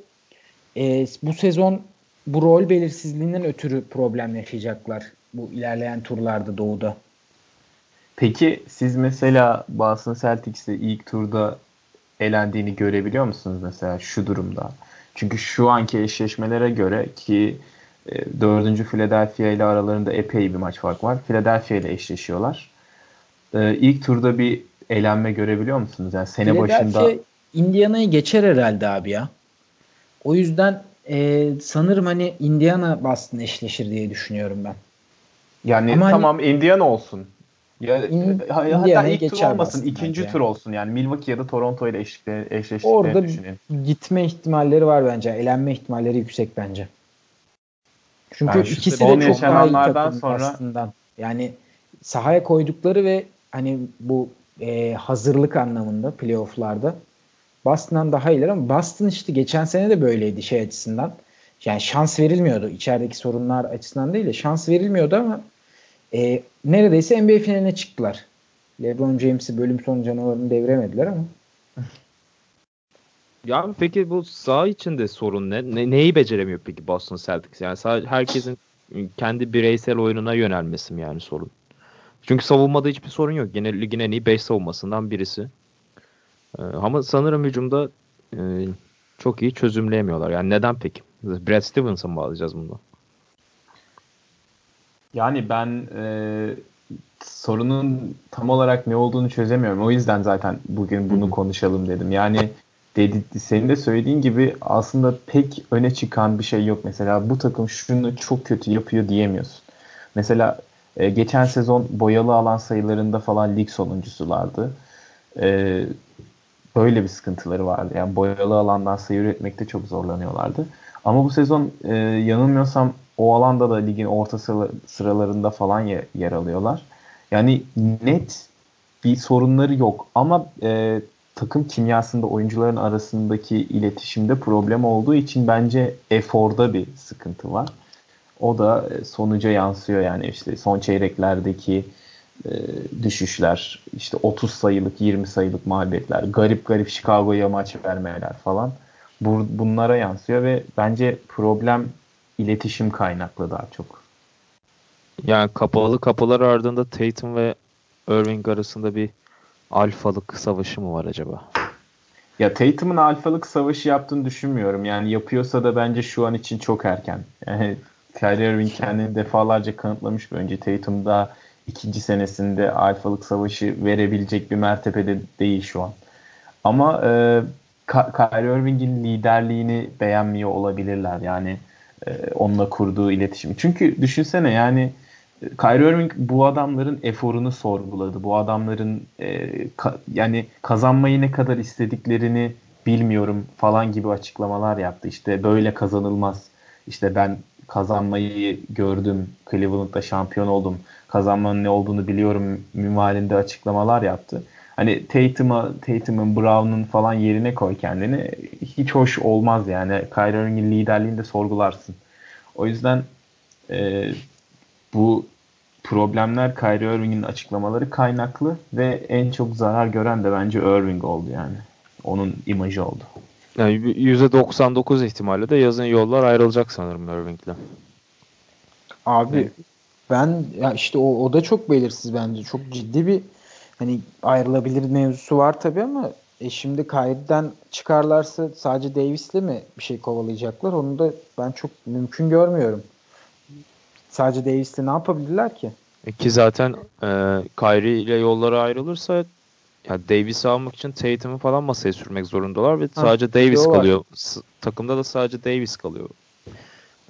e, bu sezon bu rol belirsizliğinden ötürü problem yaşayacaklar bu ilerleyen turlarda doğuda. Peki siz mesela Boston Celtics'te ilk turda elendiğini görebiliyor musunuz mesela şu durumda? Çünkü şu anki eşleşmelere göre ki e, dördüncü Philadelphia ile aralarında epey bir maç fark var. Philadelphia ile eşleşiyorlar. E, ilk turda bir elenme görebiliyor musunuz? Yani sene başında Indiana'yı geçer herhalde abi ya. O yüzden e, sanırım hani Indiana Boston eşleşir diye düşünüyorum ben. Yani Ama hani tamam hani, Indiana olsun. Ya, in, hatta ilk tur olmasın, ikinci bence. tur olsun yani Milwaukee ya da Toronto ile eşleştiklerini Orada gitme ihtimalleri var bence. Elenme ihtimalleri yüksek bence. Çünkü yani ikisi de çok yaşananlardan sonra aslında. Yani sahaya koydukları ve hani bu e, hazırlık anlamında playofflarda Boston'dan daha iyiler ama Boston işte geçen sene de böyleydi şey açısından. Yani şans verilmiyordu. içerideki sorunlar açısından değil de şans verilmiyordu ama e, neredeyse NBA finaline çıktılar. LeBron James'i bölüm sonu canavarını deviremediler ama. Ya peki bu sağ içinde sorun ne? ne? Neyi beceremiyor peki Boston Celtics? Yani sadece herkesin kendi bireysel oyununa yönelmesi mi yani sorun? Çünkü savunmada hiçbir sorun yok. Genel ligin en iyi 5 savunmasından birisi. Ee, ama sanırım hücumda e, çok iyi çözümleyemiyorlar. Yani neden peki? Brad Stevens'a mı bağlayacağız bunu? Yani ben e, sorunun tam olarak ne olduğunu çözemiyorum. O yüzden zaten bugün bunu konuşalım dedim. Yani dedi, senin de söylediğin gibi aslında pek öne çıkan bir şey yok. Mesela bu takım şunu çok kötü yapıyor diyemiyorsun. Mesela e, geçen sezon boyalı alan sayılarında falan lig sonuncusulardı. E, böyle bir sıkıntıları vardı. Yani boyalı alandan sayı üretmekte çok zorlanıyorlardı. Ama bu sezon e, yanılmıyorsam o alanda da ligin orta sıralarında falan yer, alıyorlar. Yani net bir sorunları yok ama e, takım kimyasında oyuncuların arasındaki iletişimde problem olduğu için bence eforda bir sıkıntı var. O da e, sonuca yansıyor yani işte son çeyreklerdeki e, düşüşler, işte 30 sayılık, 20 sayılık mağlubiyetler, garip garip Chicago'ya maç vermeler falan. Bu, bunlara yansıyor ve bence problem iletişim kaynaklı daha çok. Yani kapalı kapılar ardında Tatum ve Irving arasında bir alfalık savaşı mı var acaba? Ya Tatum'un alfalık savaşı yaptığını düşünmüyorum. Yani yapıyorsa da bence şu an için çok erken. Yani Kyrie Irving kendini defalarca kanıtlamış bir önce. Tatum da ikinci senesinde alfalık savaşı verebilecek bir mertebede değil şu an. Ama e, Kyrie Irving'in liderliğini beğenmiyor olabilirler. Yani onunla kurduğu iletişimi. Çünkü düşünsene yani Kyrie Irving bu adamların eforunu sorguladı. Bu adamların e, ka, yani kazanmayı ne kadar istediklerini bilmiyorum falan gibi açıklamalar yaptı. İşte böyle kazanılmaz. İşte ben kazanmayı gördüm. Cleveland'da şampiyon oldum. Kazanmanın ne olduğunu biliyorum minvalinde açıklamalar yaptı. Hani Tatum'a, Tatum'un, Brown'un falan yerine koy kendini. Hiç hoş olmaz yani. Kyrie Irving'in liderliğini de sorgularsın. O yüzden e, bu problemler Kyrie Irving'in açıklamaları kaynaklı ve en çok zarar gören de bence Irving oldu yani. Onun imajı oldu. Yani %99 ihtimalle de yazın yollar ayrılacak sanırım Irving'le. Abi evet. ben ya işte o, o da çok belirsiz bence. Çok ciddi bir hani ayrılabilir mevzusu var tabii ama e şimdi Kyrie'den çıkarlarsa sadece Davis'le mi bir şey kovalayacaklar? Onu da ben çok mümkün görmüyorum. Sadece Davis'le ne yapabilirler ki? E ki zaten e, Kyrie ile yolları ayrılırsa ya Davis'i almak için Tatum'u falan masaya sürmek zorundalar ve ha, sadece Davis kalıyor. S- takımda da sadece Davis kalıyor.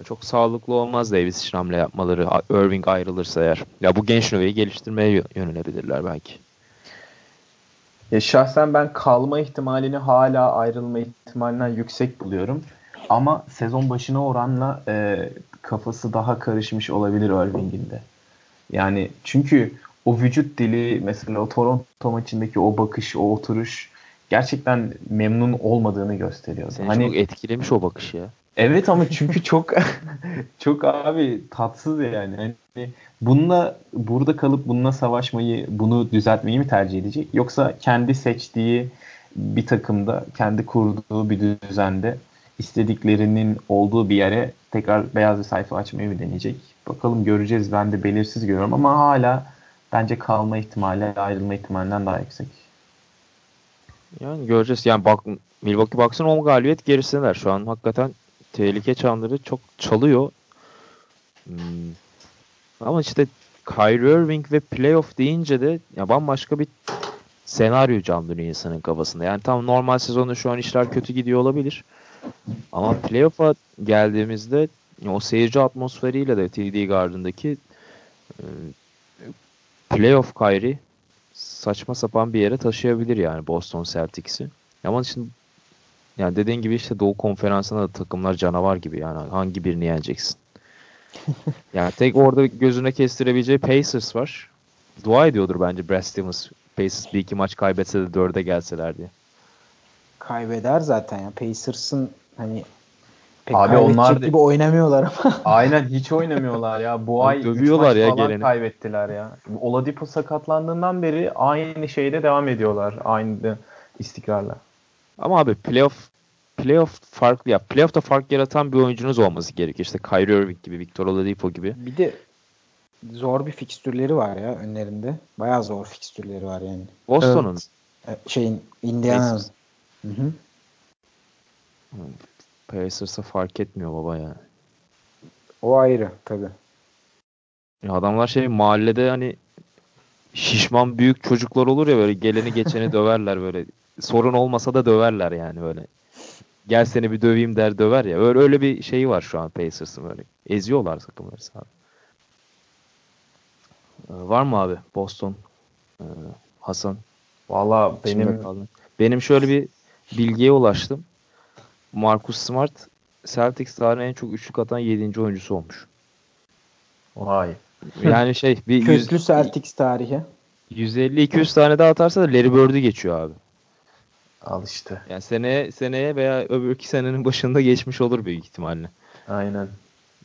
Çok sağlıklı olmaz Davis için hamle yapmaları. Irving ayrılırsa eğer. Ya bu genç nüveyi geliştirmeye yönelebilirler belki. Ya şahsen ben kalma ihtimalini hala ayrılma ihtimalinden yüksek buluyorum. Ama sezon başına oranla e, kafası daha karışmış olabilir Irving'in de. Yani çünkü o vücut dili mesela o Toronto maçındaki o bakış, o oturuş gerçekten memnun olmadığını gösteriyor. Seni hani çok etkilemiş o bakış ya. Evet ama çünkü çok çok abi tatsız yani. Hani bununla burada kalıp bununla savaşmayı, bunu düzeltmeyi mi tercih edecek? Yoksa kendi seçtiği bir takımda, kendi kurduğu bir düzende istediklerinin olduğu bir yere tekrar beyaz bir sayfa açmayı mı deneyecek? Bakalım göreceğiz. Ben de belirsiz görüyorum ama hala bence kalma ihtimali ayrılma ihtimalinden daha yüksek. Yani göreceğiz. Yani bak Milwaukee Bucks'ın 10 galibiyet gerisindeler. Şu an hakikaten tehlike çanları çok çalıyor. Hmm. Ama işte Kyrie Irving ve playoff deyince de ya bambaşka bir senaryo canlanıyor insanın kafasında. Yani tam normal sezonda şu an işler kötü gidiyor olabilir. Ama playoff'a geldiğimizde o seyirci atmosferiyle de TD Garden'daki e, playoff Kyrie saçma sapan bir yere taşıyabilir yani Boston Celtics'i. Ama şimdi yani dediğin gibi işte Doğu Konferansı'nda da takımlar canavar gibi yani hangi birini yeneceksin? yani tek orada gözüne kestirebileceği Pacers var. Dua ediyordur bence Brad Stevens. Pacers bir iki maç kaybetse de dörde gelseler diye. Kaybeder zaten ya. Pacers'ın hani pek Abi onlar gibi oynamıyorlar ama. Aynen hiç oynamıyorlar ya. Bu ay dövüyorlar ya falan geleni. kaybettiler ya. Oladipo sakatlandığından beri aynı şeyde devam ediyorlar. Aynı istikrarla. Ama abi playoff playoff farklı ya. Playoff'ta fark yaratan bir oyuncunuz olması gerekiyor. İşte Kyrie Irving gibi, Victor Oladipo gibi. Bir de zor bir fikstürleri var ya önlerinde. Bayağı zor fikstürleri var yani. Boston'un. Evet. Şeyin Indiana'nın. Pacers'a fark etmiyor baba ya. O ayrı tabi. Ya adamlar şey mahallede hani şişman büyük çocuklar olur ya böyle geleni geçeni döverler böyle. Sorun olmasa da döverler yani böyle. Gel seni bir döveyim der döver ya. Öyle öyle bir şeyi var şu an Pacers'ın böyle. Eziyorlar takımları sahada. Ee, var mı abi Boston? Ee, Hasan? Valla benim benim şöyle bir bilgiye ulaştım. Marcus Smart Celtics tarihinin en çok üçlük atan 7. oyuncusu olmuş. Vay. Yani şey bir köklü yüz, Celtics tarihi. 150-200 tane daha atarsa da Larry Bird'ü geçiyor abi. Al işte. Yani seneye seneye veya öbür iki senenin başında geçmiş olur büyük ihtimalle. Aynen.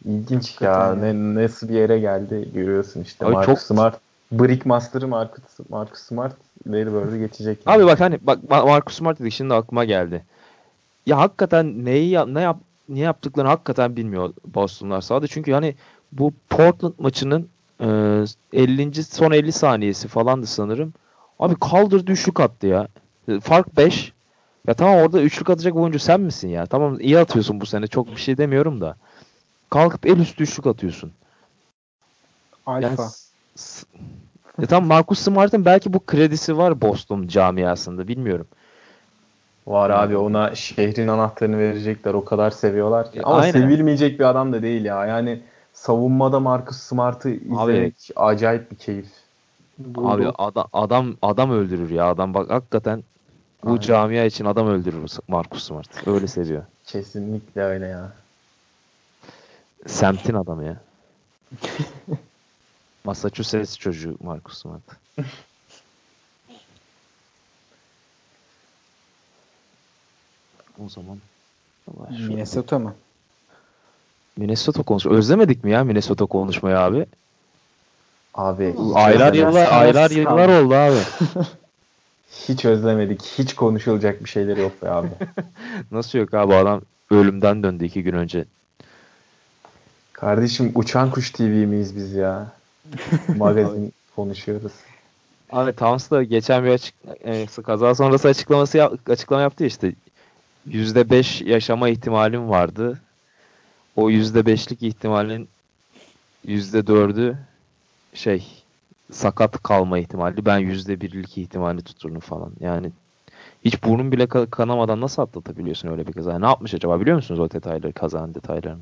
İlginç ya. Ne, nasıl bir yere geldi görüyorsun işte. Abi Marcus çok... Smart. Brick Master'ı Marcus, Marcus Smart Bird'ü geçecek. Yani. Abi bak hani bak Marcus Smart dedik şimdi aklıma geldi ya hakikaten neyi ne yap niye yaptıklarını hakikaten bilmiyor Boston'lar sahada. Çünkü hani bu Portland maçının e, 50. son 50 saniyesi falandı sanırım. Abi kaldır düşük attı ya. Fark 5. Ya tamam orada üçlük atacak oyuncu sen misin ya? Tamam iyi atıyorsun bu sene çok bir şey demiyorum da. Kalkıp el üstü üçlük atıyorsun. Alfa. Yani, ya tamam Marcus Smart'ın belki bu kredisi var Boston camiasında bilmiyorum. Var abi ona şehrin anahtarını verecekler. O kadar seviyorlar ki. Ama Aynen. sevilmeyecek bir adam da değil ya. Yani savunmada Marcus Smart'ı izlemek abi, acayip bir keyif. Abi adam, adam adam öldürür ya. Adam bak hakikaten bu Aynen. camia için adam öldürür Marcus Smart. Öyle seviyor. Kesinlikle öyle ya. Semtin adamı ya. Massachusetts çocuğu Marcus Smart. O zaman Minnesota mı? Minnesota konusu. Özlemedik mi ya Minnesota konuşmayı abi? Abi aylar yıllar aylar yıllar oldu abi. hiç özlemedik. Hiç konuşulacak bir şeyleri yok be abi. Nasıl yok abi adam ölümden döndü iki gün önce. Kardeşim uçan kuş TV miyiz biz ya? Magazin konuşuyoruz. Abi Towns da geçen bir açık e, kaza sonrası açıklaması yap, açıklama yaptı işte %5 yaşama ihtimalim vardı. O %5'lik ihtimalin %4'ü şey sakat kalma ihtimali. Ben %1'lik ihtimali tuttururum falan. Yani hiç burnun bile kanamadan nasıl atlatabiliyorsun öyle bir kaza? Ne yapmış acaba biliyor musunuz o detayları, kazanın detaylarını?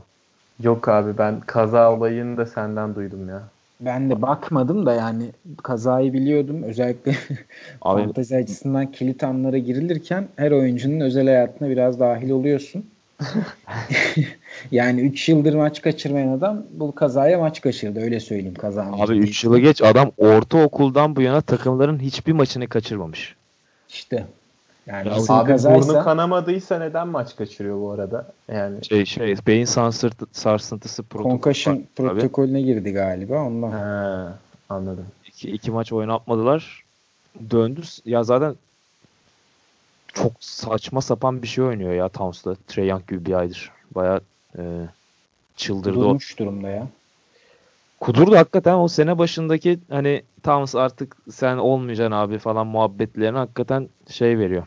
Yok abi ben kaza olayını da senden duydum ya. Ben de bakmadım da yani kazayı biliyordum. Özellikle Abi, fantezi açısından kilit anlara girilirken her oyuncunun özel hayatına biraz dahil oluyorsun. yani 3 yıldır maç kaçırmayan adam bu kazaya maç kaçırdı öyle söyleyeyim kazandı. Abi 3 yılı geç adam ortaokuldan bu yana takımların hiçbir maçını kaçırmamış. İşte yani abi kazaysa... burnu kanamadıysa neden maç kaçırıyor bu arada? Yani şey şey beyin sarsıntı, sarsıntısı protokol Concussion protokolüne girdi galiba ondan. He, anladım. İki, iki maç oynatmadılar. Döndü. Ya zaten çok saçma sapan bir şey oynuyor ya Towns'da. Trey Young gibi bir aydır. Baya e, çıldırdı Kudurmuş o. durumda ya. Kudurdu hakikaten o sene başındaki hani Towns artık sen olmayacaksın abi falan muhabbetlerine hakikaten şey veriyor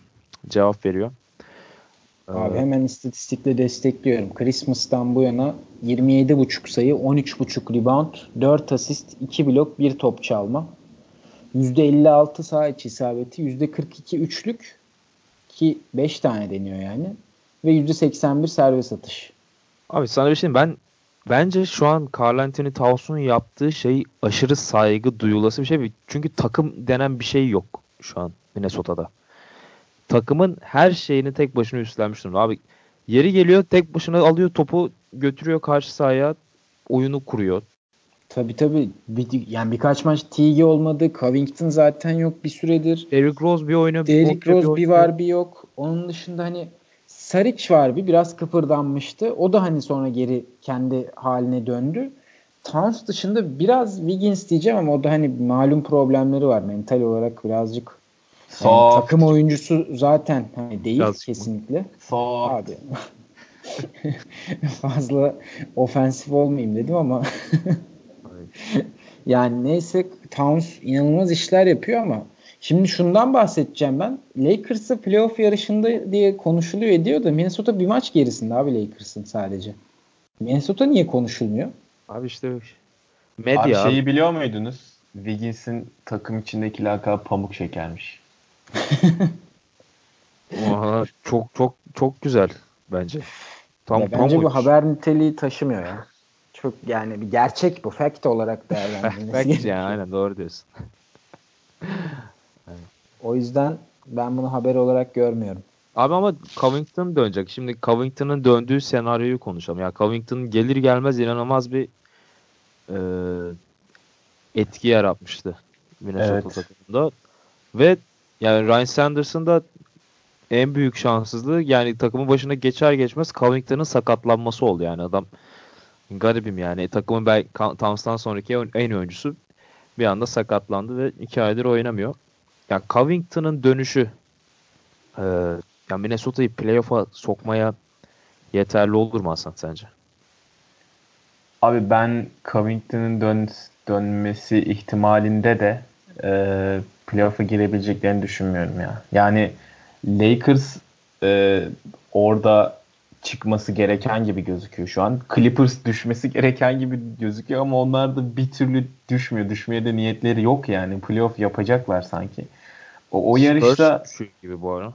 cevap veriyor. Abi hemen istatistikle destekliyorum. Christmas'tan bu yana 27.5 sayı, 13.5 rebound, 4 asist, 2 blok, 1 top çalma. %56 sağ içi isabeti, %42 üçlük ki 5 tane deniyor yani ve %81 serbest atış. Abi sana bir şey ben bence şu an Carl Anthony Towns'un yaptığı şey aşırı saygı duyulası bir şey. Çünkü takım denen bir şey yok şu an Minnesota'da. Takımın her şeyini tek başına üstlenmiş durumda. Abi yeri geliyor tek başına alıyor topu götürüyor karşı sahaya oyunu kuruyor. Tabii tabii. Bir, yani birkaç maç TG olmadı. Covington zaten yok bir süredir. Derrick Rose bir oynuyor. Derrick Rose bir, bir var bir yok. Onun dışında hani Saric var bir biraz kıpırdanmıştı. O da hani sonra geri kendi haline döndü. Towns dışında biraz Wiggins diyeceğim ama o da hani malum problemleri var. Mental olarak birazcık yani takım oyuncusu zaten hani değil Biraz kesinlikle. Soft. Abi. fazla ofensif olmayayım dedim ama yani neyse Towns inanılmaz işler yapıyor ama Şimdi şundan bahsedeceğim ben. Lakers'ı playoff yarışında diye konuşuluyor ediyor da Minnesota bir maç gerisinde abi Lakers'ın sadece. Minnesota niye konuşulmuyor? Abi işte medya. Abi şeyi biliyor muydunuz? Wiggins'in takım içindeki lakabı pamuk şekermiş. Oha, çok çok çok güzel bence. Tam ya bence bu haber niteliği taşımıyor ya. Çok yani bir gerçek bu. Fact olarak değerlendirilmesi Fact yani aynen doğru diyorsun. O yüzden ben bunu haber olarak görmüyorum. Abi ama Covington dönecek. Şimdi Covington'ın döndüğü senaryoyu konuşalım. Yani Covington gelir gelmez inanılmaz bir e, etki yaratmıştı Minnesota evet. takımında. Ve yani Ryan Sanders'ın da en büyük şanssızlığı yani takımın başına geçer geçmez Covington'ın sakatlanması oldu yani adam garibim yani takımın belki Towns'tan sonraki en oyuncusu bir anda sakatlandı ve iki aydır oynamıyor. Yani Covington'ın dönüşü e, yani Minnesota'yı playoff'a sokmaya yeterli olur mu Hasan sence? Abi ben Covington'ın dön dönmesi ihtimalinde de e, playoff'a girebileceklerini düşünmüyorum ya. Yani Lakers e, orada çıkması gereken gibi gözüküyor şu an. Clippers düşmesi gereken gibi gözüküyor ama onlar da bir türlü düşmüyor. Düşmeye de niyetleri yok yani. Playoff yapacaklar sanki. O, o Spurs yarışta gibi bu ara.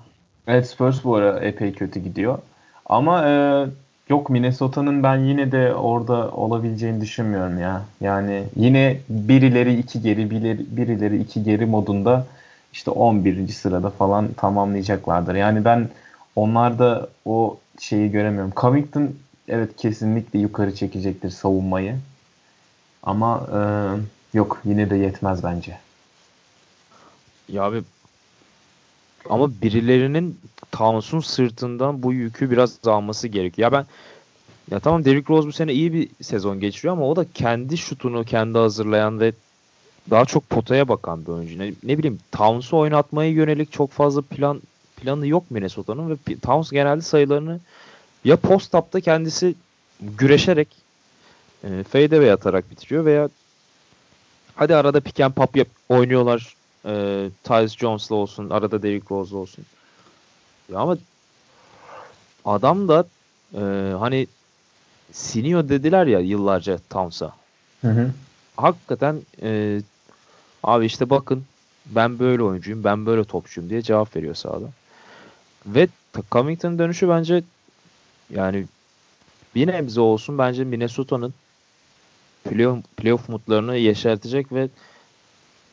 Evet Spurs bu ara epey kötü gidiyor. Ama e, yok Minnesota'nın ben yine de orada olabileceğini düşünmüyorum ya. Yani yine birileri iki geri birileri, iki geri modunda işte 11. sırada falan tamamlayacaklardır. Yani ben onlarda o şeyi göremiyorum. Covington evet kesinlikle yukarı çekecektir savunmayı. Ama e, yok yine de yetmez bence. Ya abi ama birilerinin Towns'un sırtından bu yükü biraz alması gerekiyor. Ya ben ya tamam Derrick Rose bu sene iyi bir sezon geçiriyor ama o da kendi şutunu kendi hazırlayan ve daha çok potaya bakan bir oyuncu. Ne, ne bileyim Towns'u oynatmaya yönelik çok fazla plan planı yok Minnesota'nın ve Towns genelde sayılarını ya post-up'ta kendisi güreşerek e, fadeaway atarak bitiriyor veya hadi arada pick and pop yap, oynuyorlar e, Tyus Jones'la olsun arada Derrick Rose'la olsun. Ya ama adam da e, hani siniyor dediler ya yıllarca Towns'a. Hı hı. Hakikaten e, abi işte bakın ben böyle oyuncuyum, ben böyle topçuyum diye cevap veriyor sahada. Ve Covington'ın dönüşü bence yani bir nebze olsun bence Minnesota'nın playoff, playoff umutlarını yeşertecek ve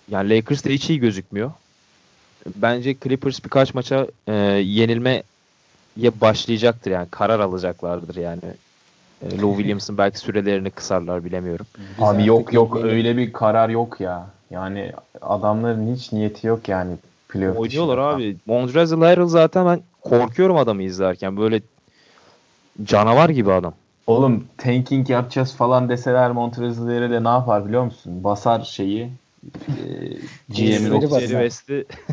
yani Lakers da hiç iyi gözükmüyor. Bence Clippers birkaç maça e, yenilmeye başlayacaktır yani karar alacaklardır yani. E, Lou Williams'ın belki sürelerini kısarlar bilemiyorum. Abi yok yok öyle bir karar yok ya. Yani adamların hiç niyeti yok yani playoff Oynuyorlar abi. Montrezl Harrell zaten ben korkuyorum adamı izlerken. Böyle canavar gibi adam. Oğlum tanking yapacağız falan deseler Montrezl Harrell'e ne yapar biliyor musun? Basar şeyi e, GM'in ofisine.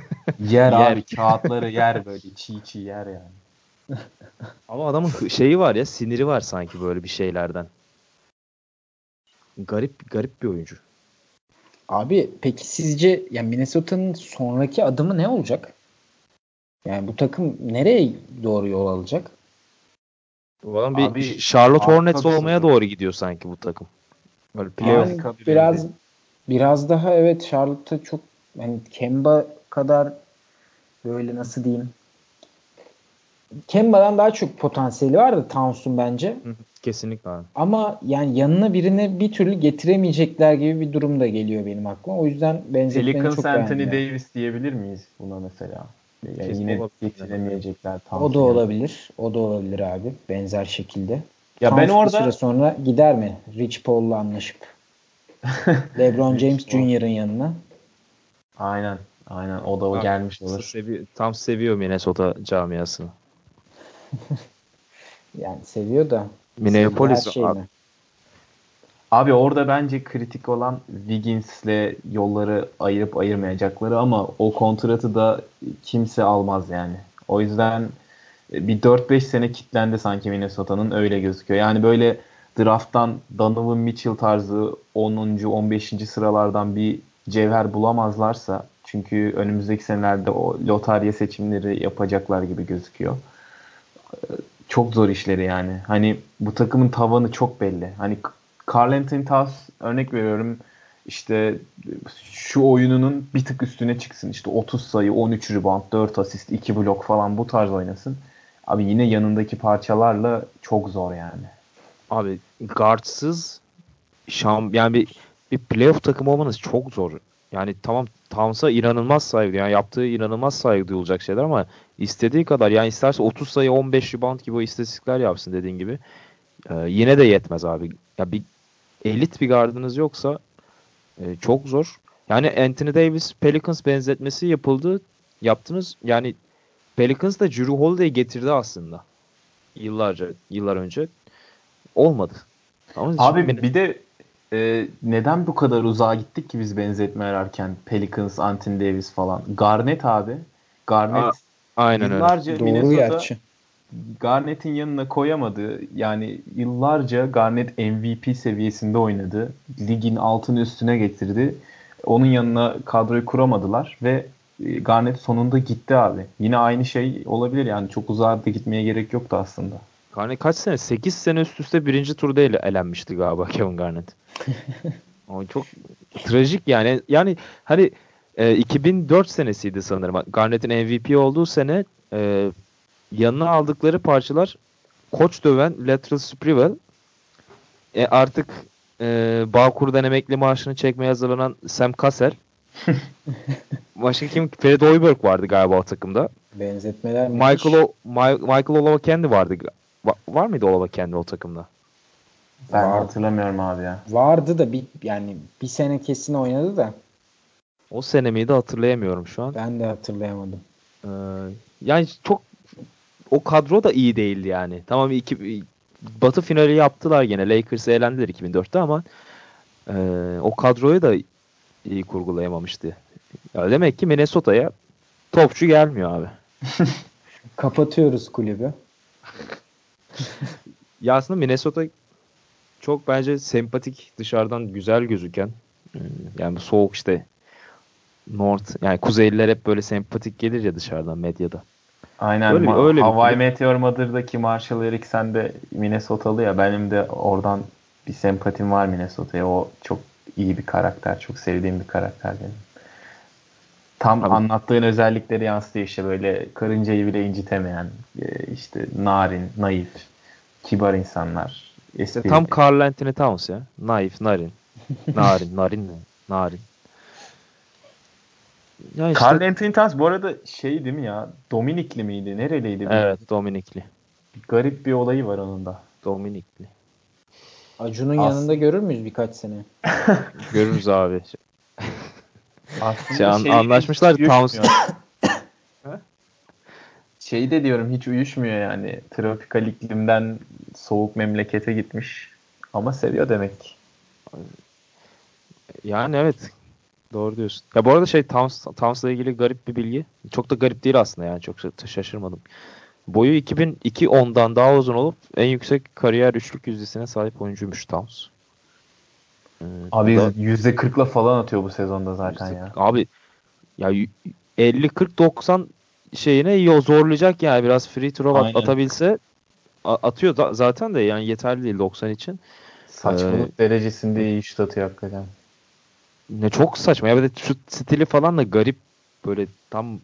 yer abi kağıtları yer böyle çiğ çiğ yer yani. Ama adamın şeyi var ya siniri var sanki böyle bir şeylerden. Garip garip bir oyuncu. Abi peki sizce ya Minnesota'nın sonraki adımı ne olacak? Yani bu takım nereye doğru yol alacak? Ulan bir Abi, Charlotte Hornets olmaya doğru gidiyor sanki bu takım. Böyle yani biraz biraz daha evet Charlotte'a çok hani Kemba kadar böyle nasıl diyeyim Kemba'dan daha çok potansiyeli var da Towns'un bence. Kesinlikle abi. Ama yani yanına birine bir türlü getiremeyecekler gibi bir durum da geliyor benim aklıma. O yüzden benzetmeni çok Anthony beğendim. Davis diyebilir miyiz buna mesela? Yani Kesin yine getiremeyecekler tam. O da olabilir. O da olabilir abi. Benzer şekilde. Ya Towns ben orada süre sonra gider mi? Rich Paul'la anlaşıp. LeBron James. Jr.'ın yanına. aynen aynen o da o gelmiş olur. Sevi- tam seviyor Minnesota camiasını. Yani seviyor da. Minneapolis Her şey abi. mi? Abi orada bence kritik olan Wiggins'le yolları ayırıp ayırmayacakları ama o kontratı da kimse almaz yani. O yüzden e, bir 4-5 sene kitlendi sanki Minnesota'nın öyle gözüküyor. Yani böyle drafttan Donovan Mitchell tarzı 10. 15. sıralardan bir cevher bulamazlarsa çünkü önümüzdeki senelerde o lotarya seçimleri yapacaklar gibi gözüküyor. Çok zor işleri yani. Hani bu takımın tavanı çok belli. Hani Carl Anthony Towns örnek veriyorum işte şu oyununun bir tık üstüne çıksın. İşte 30 sayı, 13 rebound, 4 asist, 2 blok falan bu tarz oynasın. Abi yine yanındaki parçalarla çok zor yani. Abi guardsız şam yani bir bir playoff takımı olmanız çok zor. Yani tamam Towns'a inanılmaz saygı yani yaptığı inanılmaz saygı duyulacak şeyler ama istediği kadar yani isterse 30 sayı 15 rebound gibi o istatistikler yapsın dediğin gibi. Ee, yine de yetmez abi. Ya bir elit bir gardınız yoksa e, çok zor. Yani Anthony Davis Pelicans benzetmesi yapıldı. Yaptınız. Yani Pelicans da Drew Holiday'i getirdi aslında. Yıllarca, yıllar önce. Olmadı. Ama Abi şimdi bir de e, neden bu kadar uzağa gittik ki biz benzetme ararken Pelicans, Anthony Davis falan. Garnett abi. Garnett Aa, aynen öyle. yıllarca Doğru Minnesota gerçi. Garnett'in yanına koyamadı. Yani yıllarca Garnett MVP seviyesinde oynadı. Ligin altını üstüne getirdi. Onun yanına kadroyu kuramadılar ve e, Garnett sonunda gitti abi. Yine aynı şey olabilir yani çok uzağa da gitmeye gerek yoktu aslında. Garnett kaç sene? 8 sene üst üste birinci turda ele, elenmişti galiba Kevin Garnett. Ama çok trajik yani. Yani hani e, 2004 senesiydi sanırım. Garnett'in MVP olduğu sene e, yanına aldıkları parçalar koç döven Lateral Sprewell e, artık e, Bağkur'dan emekli maaşını çekmeye hazırlanan Sam Cassell Başka kim? Fred Hoiberg vardı galiba o takımda. Benzetmeler. Michael, o, Michael Olavakendi vardı. Va- var mıydı Olavakendi o takımda? Ben Var. hatırlamıyorum abi ya. vardı da bir yani bir sene kesin oynadı da O sene miydi hatırlayamıyorum şu an. ben de hatırlayamadım. Ee, yani çok o kadro da iyi değildi yani. Tamam iki, Batı finali yaptılar gene. Lakers'ı elendiler 2004'te ama e, o kadroyu da iyi kurgulayamamıştı. Ya demek ki Minnesota'ya topçu gelmiyor abi. Kapatıyoruz kulübü. Ya aslında Minnesota çok bence sempatik dışarıdan güzel gözüken e, yani bu soğuk işte North yani Kuzeyliler hep böyle sempatik gelir ya dışarıdan medyada. Aynen. Öyle bir- Ma- öyle bir Hawaii kulüp. Meteor Mother'daki Marshall Eriksen de Minnesotalı ya. Benim de oradan bir sempatim var Minnesota'ya. O çok iyi bir karakter. Çok sevdiğim bir karakter benim. Tam Abi- anlattığın özellikleri yansıtıyor işte böyle karıncayı bile incitemeyen e, işte narin, naif, kibar insanlar. İşte tam Carl Anthony Towns ya. Naif, narin. Narin, narin ne? Narin. Ya işte, Carl Anthony Towns bu arada şey değil mi ya? Dominikli miydi? Nereliydi? Bir- Evet, Dominikli. Garip bir olayı var onun da. Dominikli. Acun'un As- yanında görür müyüz birkaç sene? Görürüz abi. Aslında Şey, an- şeyle anlaşmışlar, hiç uyuşmuyor. Ha? Şey de diyorum hiç uyuşmuyor yani. Tropikal iklimden soğuk memlekete gitmiş. Ama seviyor demek ki. Yani evet. Doğru diyorsun. Ya bu arada şey Towns, Towns'la ilgili garip bir bilgi. Çok da garip değil aslında yani çok şa- şaşırmadım. Boyu 2002 ondan daha uzun olup en yüksek kariyer üçlük yüzdesine sahip oyuncuymuş Towns. Ee, Abi da- %40'la falan atıyor bu sezonda zaten ya. Abi ya y- 50 40 90 şeyine iyi zorlayacak yani biraz free throw at- Aynen. atabilse atıyor da, zaten de yani yeterli değil 90 için. Saçmalık derecesinde iyi şut atıyor hakikaten. Ne çok saçma ya bir de şut stili falan da garip böyle tam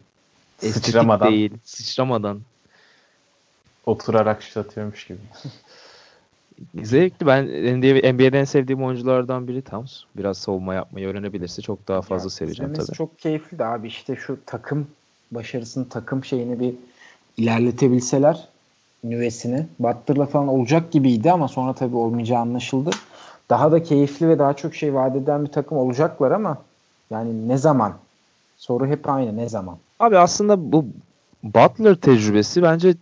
estetik Sıçramadan. değil, sıçramadan. Oturarak şut atıyormuş gibi. Zevkli. Ben NBA, NBA'den sevdiğim oyunculardan biri Towns. Biraz savunma yapmayı öğrenebilirse çok daha fazla ya, seveceğim tabii. çok keyifli de abi işte şu takım başarısını, takım şeyini bir ilerletebilseler nüvesini. Butler'la falan olacak gibiydi ama sonra tabii olmayacağı anlaşıldı. Daha da keyifli ve daha çok şey vaat eden bir takım olacaklar ama yani ne zaman? Soru hep aynı ne zaman? Abi aslında bu Butler tecrübesi bence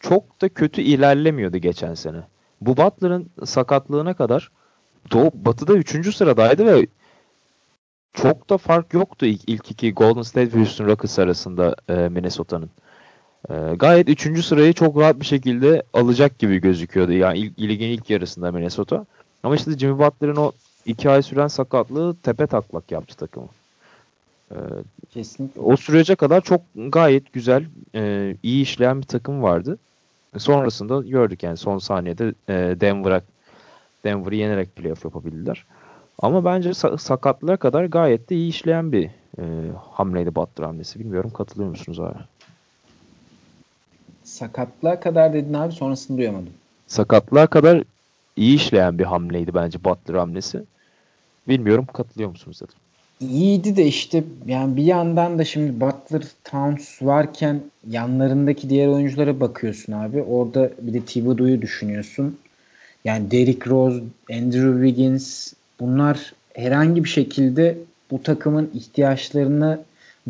çok da kötü ilerlemiyordu geçen sene. Bu Butler'ın sakatlığına kadar Doğu, Batı'da 3. sıradaydı ve çok da fark yoktu ilk, ilk iki Golden State ve Houston Rockets arasında e, Minnesota'nın. E, gayet 3. sırayı çok rahat bir şekilde alacak gibi gözüküyordu. Yani ilk, ligin ilk yarısında Minnesota. Ama işte Jimmy Butler'ın o iki ay süren sakatlığı tepe taklak yaptı takımı. Ee, Kesinlikle. O sürece kadar çok gayet güzel, e, iyi işleyen bir takım vardı. Sonrasında gördük yani son saniyede e, Denver'a Denver'ı yenerek playoff yapabildiler. Ama bence sa- sakatlığa kadar gayet de iyi işleyen bir e, hamleydi Butler hamlesi. Bilmiyorum katılıyor musunuz abi? Sakatlığa kadar dedin abi sonrasını duyamadım. Sakatlığa kadar iyi işleyen bir hamleydi bence Butler hamlesi. Bilmiyorum katılıyor musunuz dedim. İyiydi de işte yani bir yandan da şimdi Butler, Towns varken yanlarındaki diğer oyunculara bakıyorsun abi. Orada bir de Thibodeau'yu düşünüyorsun. Yani Derrick Rose, Andrew Wiggins bunlar herhangi bir şekilde bu takımın ihtiyaçlarını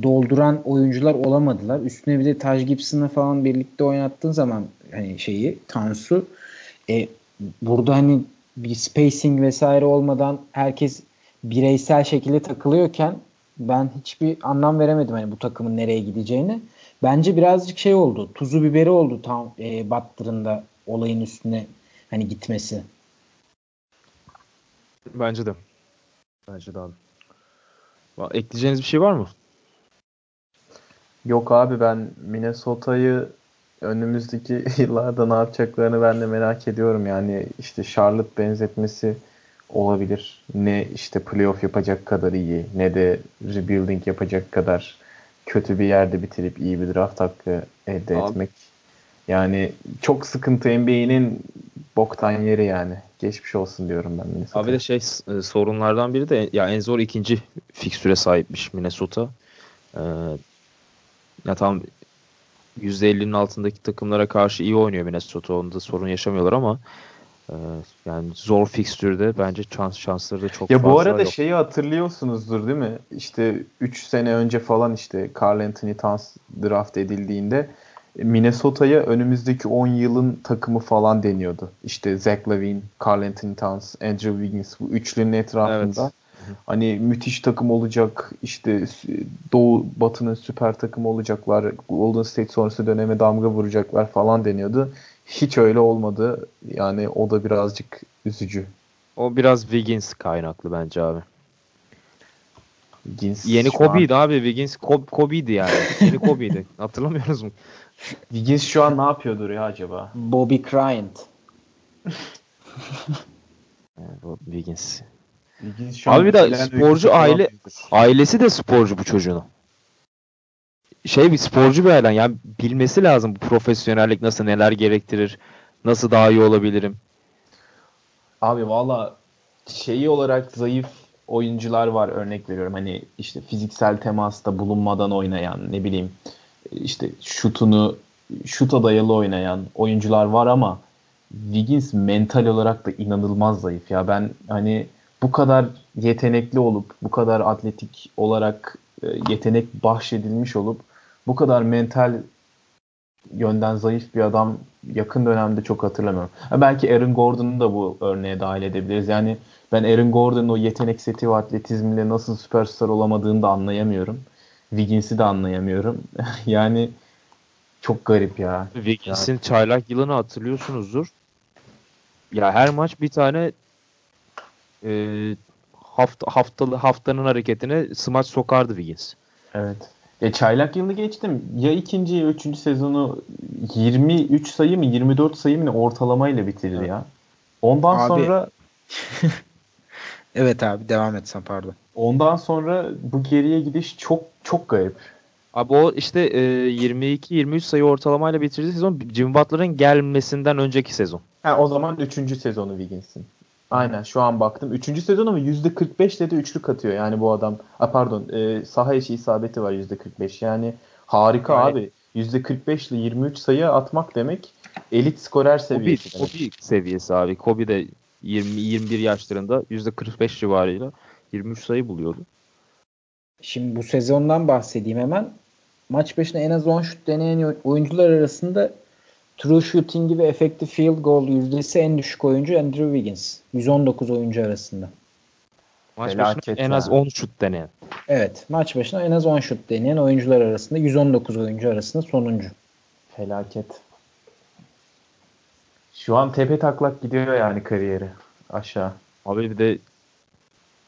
dolduran oyuncular olamadılar. Üstüne bir de Taj Gibson'la falan birlikte oynattığın zaman hani şeyi Tansu e, burada hani bir spacing vesaire olmadan herkes bireysel şekilde takılıyorken ben hiçbir anlam veremedim hani bu takımın nereye gideceğini. Bence birazcık şey oldu. Tuzu biberi oldu tam e, Butler'ın olayın üstüne hani gitmesi. Bence de. Bence de abi. Ekleyeceğiniz bir şey var mı? Yok abi ben Minnesota'yı önümüzdeki yıllarda ne yapacaklarını ben de merak ediyorum. Yani işte Charlotte benzetmesi olabilir. Ne işte playoff yapacak kadar iyi ne de rebuilding yapacak kadar kötü bir yerde bitirip iyi bir draft hakkı elde Abi. etmek. Yani çok sıkıntı NBA'nin boktan yeri yani. Geçmiş olsun diyorum ben Minnesota. Abi de şey e, sorunlardan biri de ya en zor ikinci fikstüre sahipmiş Minnesota. Ee, ya tam %50'nin altındaki takımlara karşı iyi oynuyor Minnesota. Onda sorun yaşamıyorlar ama yani zor fikstürde bence şans şansları da çok ya fazla. Ya bu arada yok. şeyi hatırlıyorsunuzdur değil mi? İşte 3 sene önce falan işte Carl Anthony Towns draft edildiğinde Minnesota'ya önümüzdeki 10 yılın takımı falan deniyordu. İşte Zach Lavine, Carl Anthony Towns, Andrew Wiggins bu üçlünün etrafında. Evet. Hani müthiş takım olacak. İşte Doğu Batı'nın süper takımı olacaklar. Golden State sonrası döneme damga vuracaklar falan deniyordu. Hiç öyle olmadı. Yani o da birazcık üzücü. O biraz Wiggins kaynaklı bence abi. Wiggins Yeni Kobe'ydi an... abi. Wiggins Kobe, Kobe'ydi yani. Yeni Kobe'ydi. Hatırlamıyoruz mu? Wiggins şu an ne yapıyordur ya acaba? Bobby Bryant. Wiggins. Wiggins şu Abi bir de sporcu aile ailesi de sporcu bu çocuğun. Şey bir sporcu bir aile yani bilmesi lazım bu profesyonellik nasıl neler gerektirir. Nasıl daha iyi olabilirim. Abi valla şeyi olarak zayıf oyuncular var örnek veriyorum. Hani işte fiziksel temasta bulunmadan oynayan ne bileyim işte şutunu şuta dayalı oynayan oyuncular var ama Wiggins mental olarak da inanılmaz zayıf ya. Ben hani bu kadar yetenekli olup bu kadar atletik olarak e, yetenek bahşedilmiş olup bu kadar mental yönden zayıf bir adam yakın dönemde çok hatırlamıyorum. Ha, belki Aaron Gordon'u da bu örneğe dahil edebiliriz. Yani ben Aaron Gordon'un o yetenek seti ve atletizmiyle nasıl süperstar olamadığını da anlayamıyorum. Wiggins'i de anlayamıyorum. yani çok garip ya. Wiggins'in çaylak yılını hatırlıyorsunuzdur. Ya her maç bir tane e, hafta haftalı haftanın hareketine smaç sokardı Wiggins. Evet. Ya çaylak yılını geçtim. Ya ikinci ya üçüncü sezonu 23 sayı mı 24 sayı mı ortalamayla bitirdi evet. ya. Ondan abi, sonra Evet abi devam etsen pardon. Ondan sonra bu geriye gidiş çok çok garip. Abi o işte e, 22-23 sayı ortalamayla bitirdiği sezon Jimmy Butler'ın gelmesinden önceki sezon. Ha, o zaman 3. sezonu Wiggins'in. Aynen şu an baktım. 3. sezon ama %45 dedi üçlük atıyor. Yani bu adam. A, pardon e, saha içi isabeti var %45. Yani harika Yani- abi. %45 ile 23 sayı atmak demek elit skorer Kobe, seviyesi demek. Kobe seviyesi abi. Kobe de 20 21 yaşlarında %45 civarıyla 23 sayı buluyordu. Şimdi bu sezondan bahsedeyim hemen. Maç başına en az 10 şut deneyen oyuncular arasında true shooting ve effective field goal yüzdesi en düşük oyuncu Andrew Wiggins. 119 oyuncu arasında. Maç Felaket başına en az 10 şut deneyen. Evet. Maç başına en az 10 şut deneyen oyuncular arasında 119 oyuncu arasında sonuncu. Felaket. Şu an tepe taklak gidiyor yani kariyeri aşağı. Abi bir de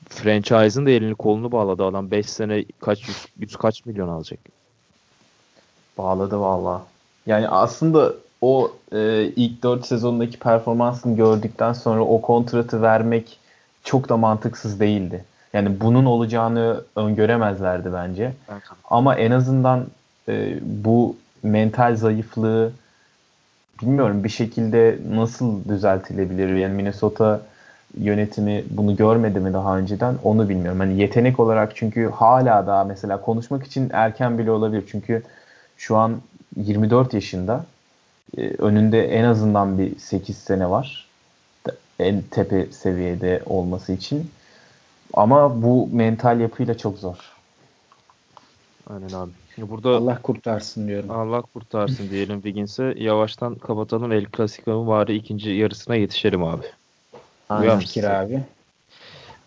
franchise'ın da elini kolunu bağladı adam. 5 sene kaç yüz, yüz kaç milyon alacak. Bağladı valla. Yani aslında o e, ilk 4 sezondaki performansını gördükten sonra o kontratı vermek çok da mantıksız değildi. Yani bunun olacağını öngöremezlerdi bence. Ama en azından e, bu mental zayıflığı bilmiyorum bir şekilde nasıl düzeltilebilir? Yani Minnesota yönetimi bunu görmedi mi daha önceden onu bilmiyorum. Hani yetenek olarak çünkü hala daha mesela konuşmak için erken bile olabilir. Çünkü şu an 24 yaşında. E, önünde en azından bir 8 sene var. En tepe seviyede olması için. Ama bu mental yapıyla çok zor. Aynen abi. Şimdi burada Allah, Allah kurtarsın diyorum. kurtarsın diyelim Wiggins'e. Yavaştan kapatalım. El Clasico'nun bari ikinci yarısına yetişelim abi. Aynen. Fikir abi.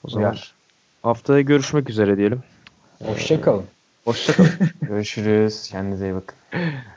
O zaman Uyar. haftaya görüşmek üzere diyelim. Hoşçakalın. Hoşçakalın. Görüşürüz. Kendinize iyi bakın.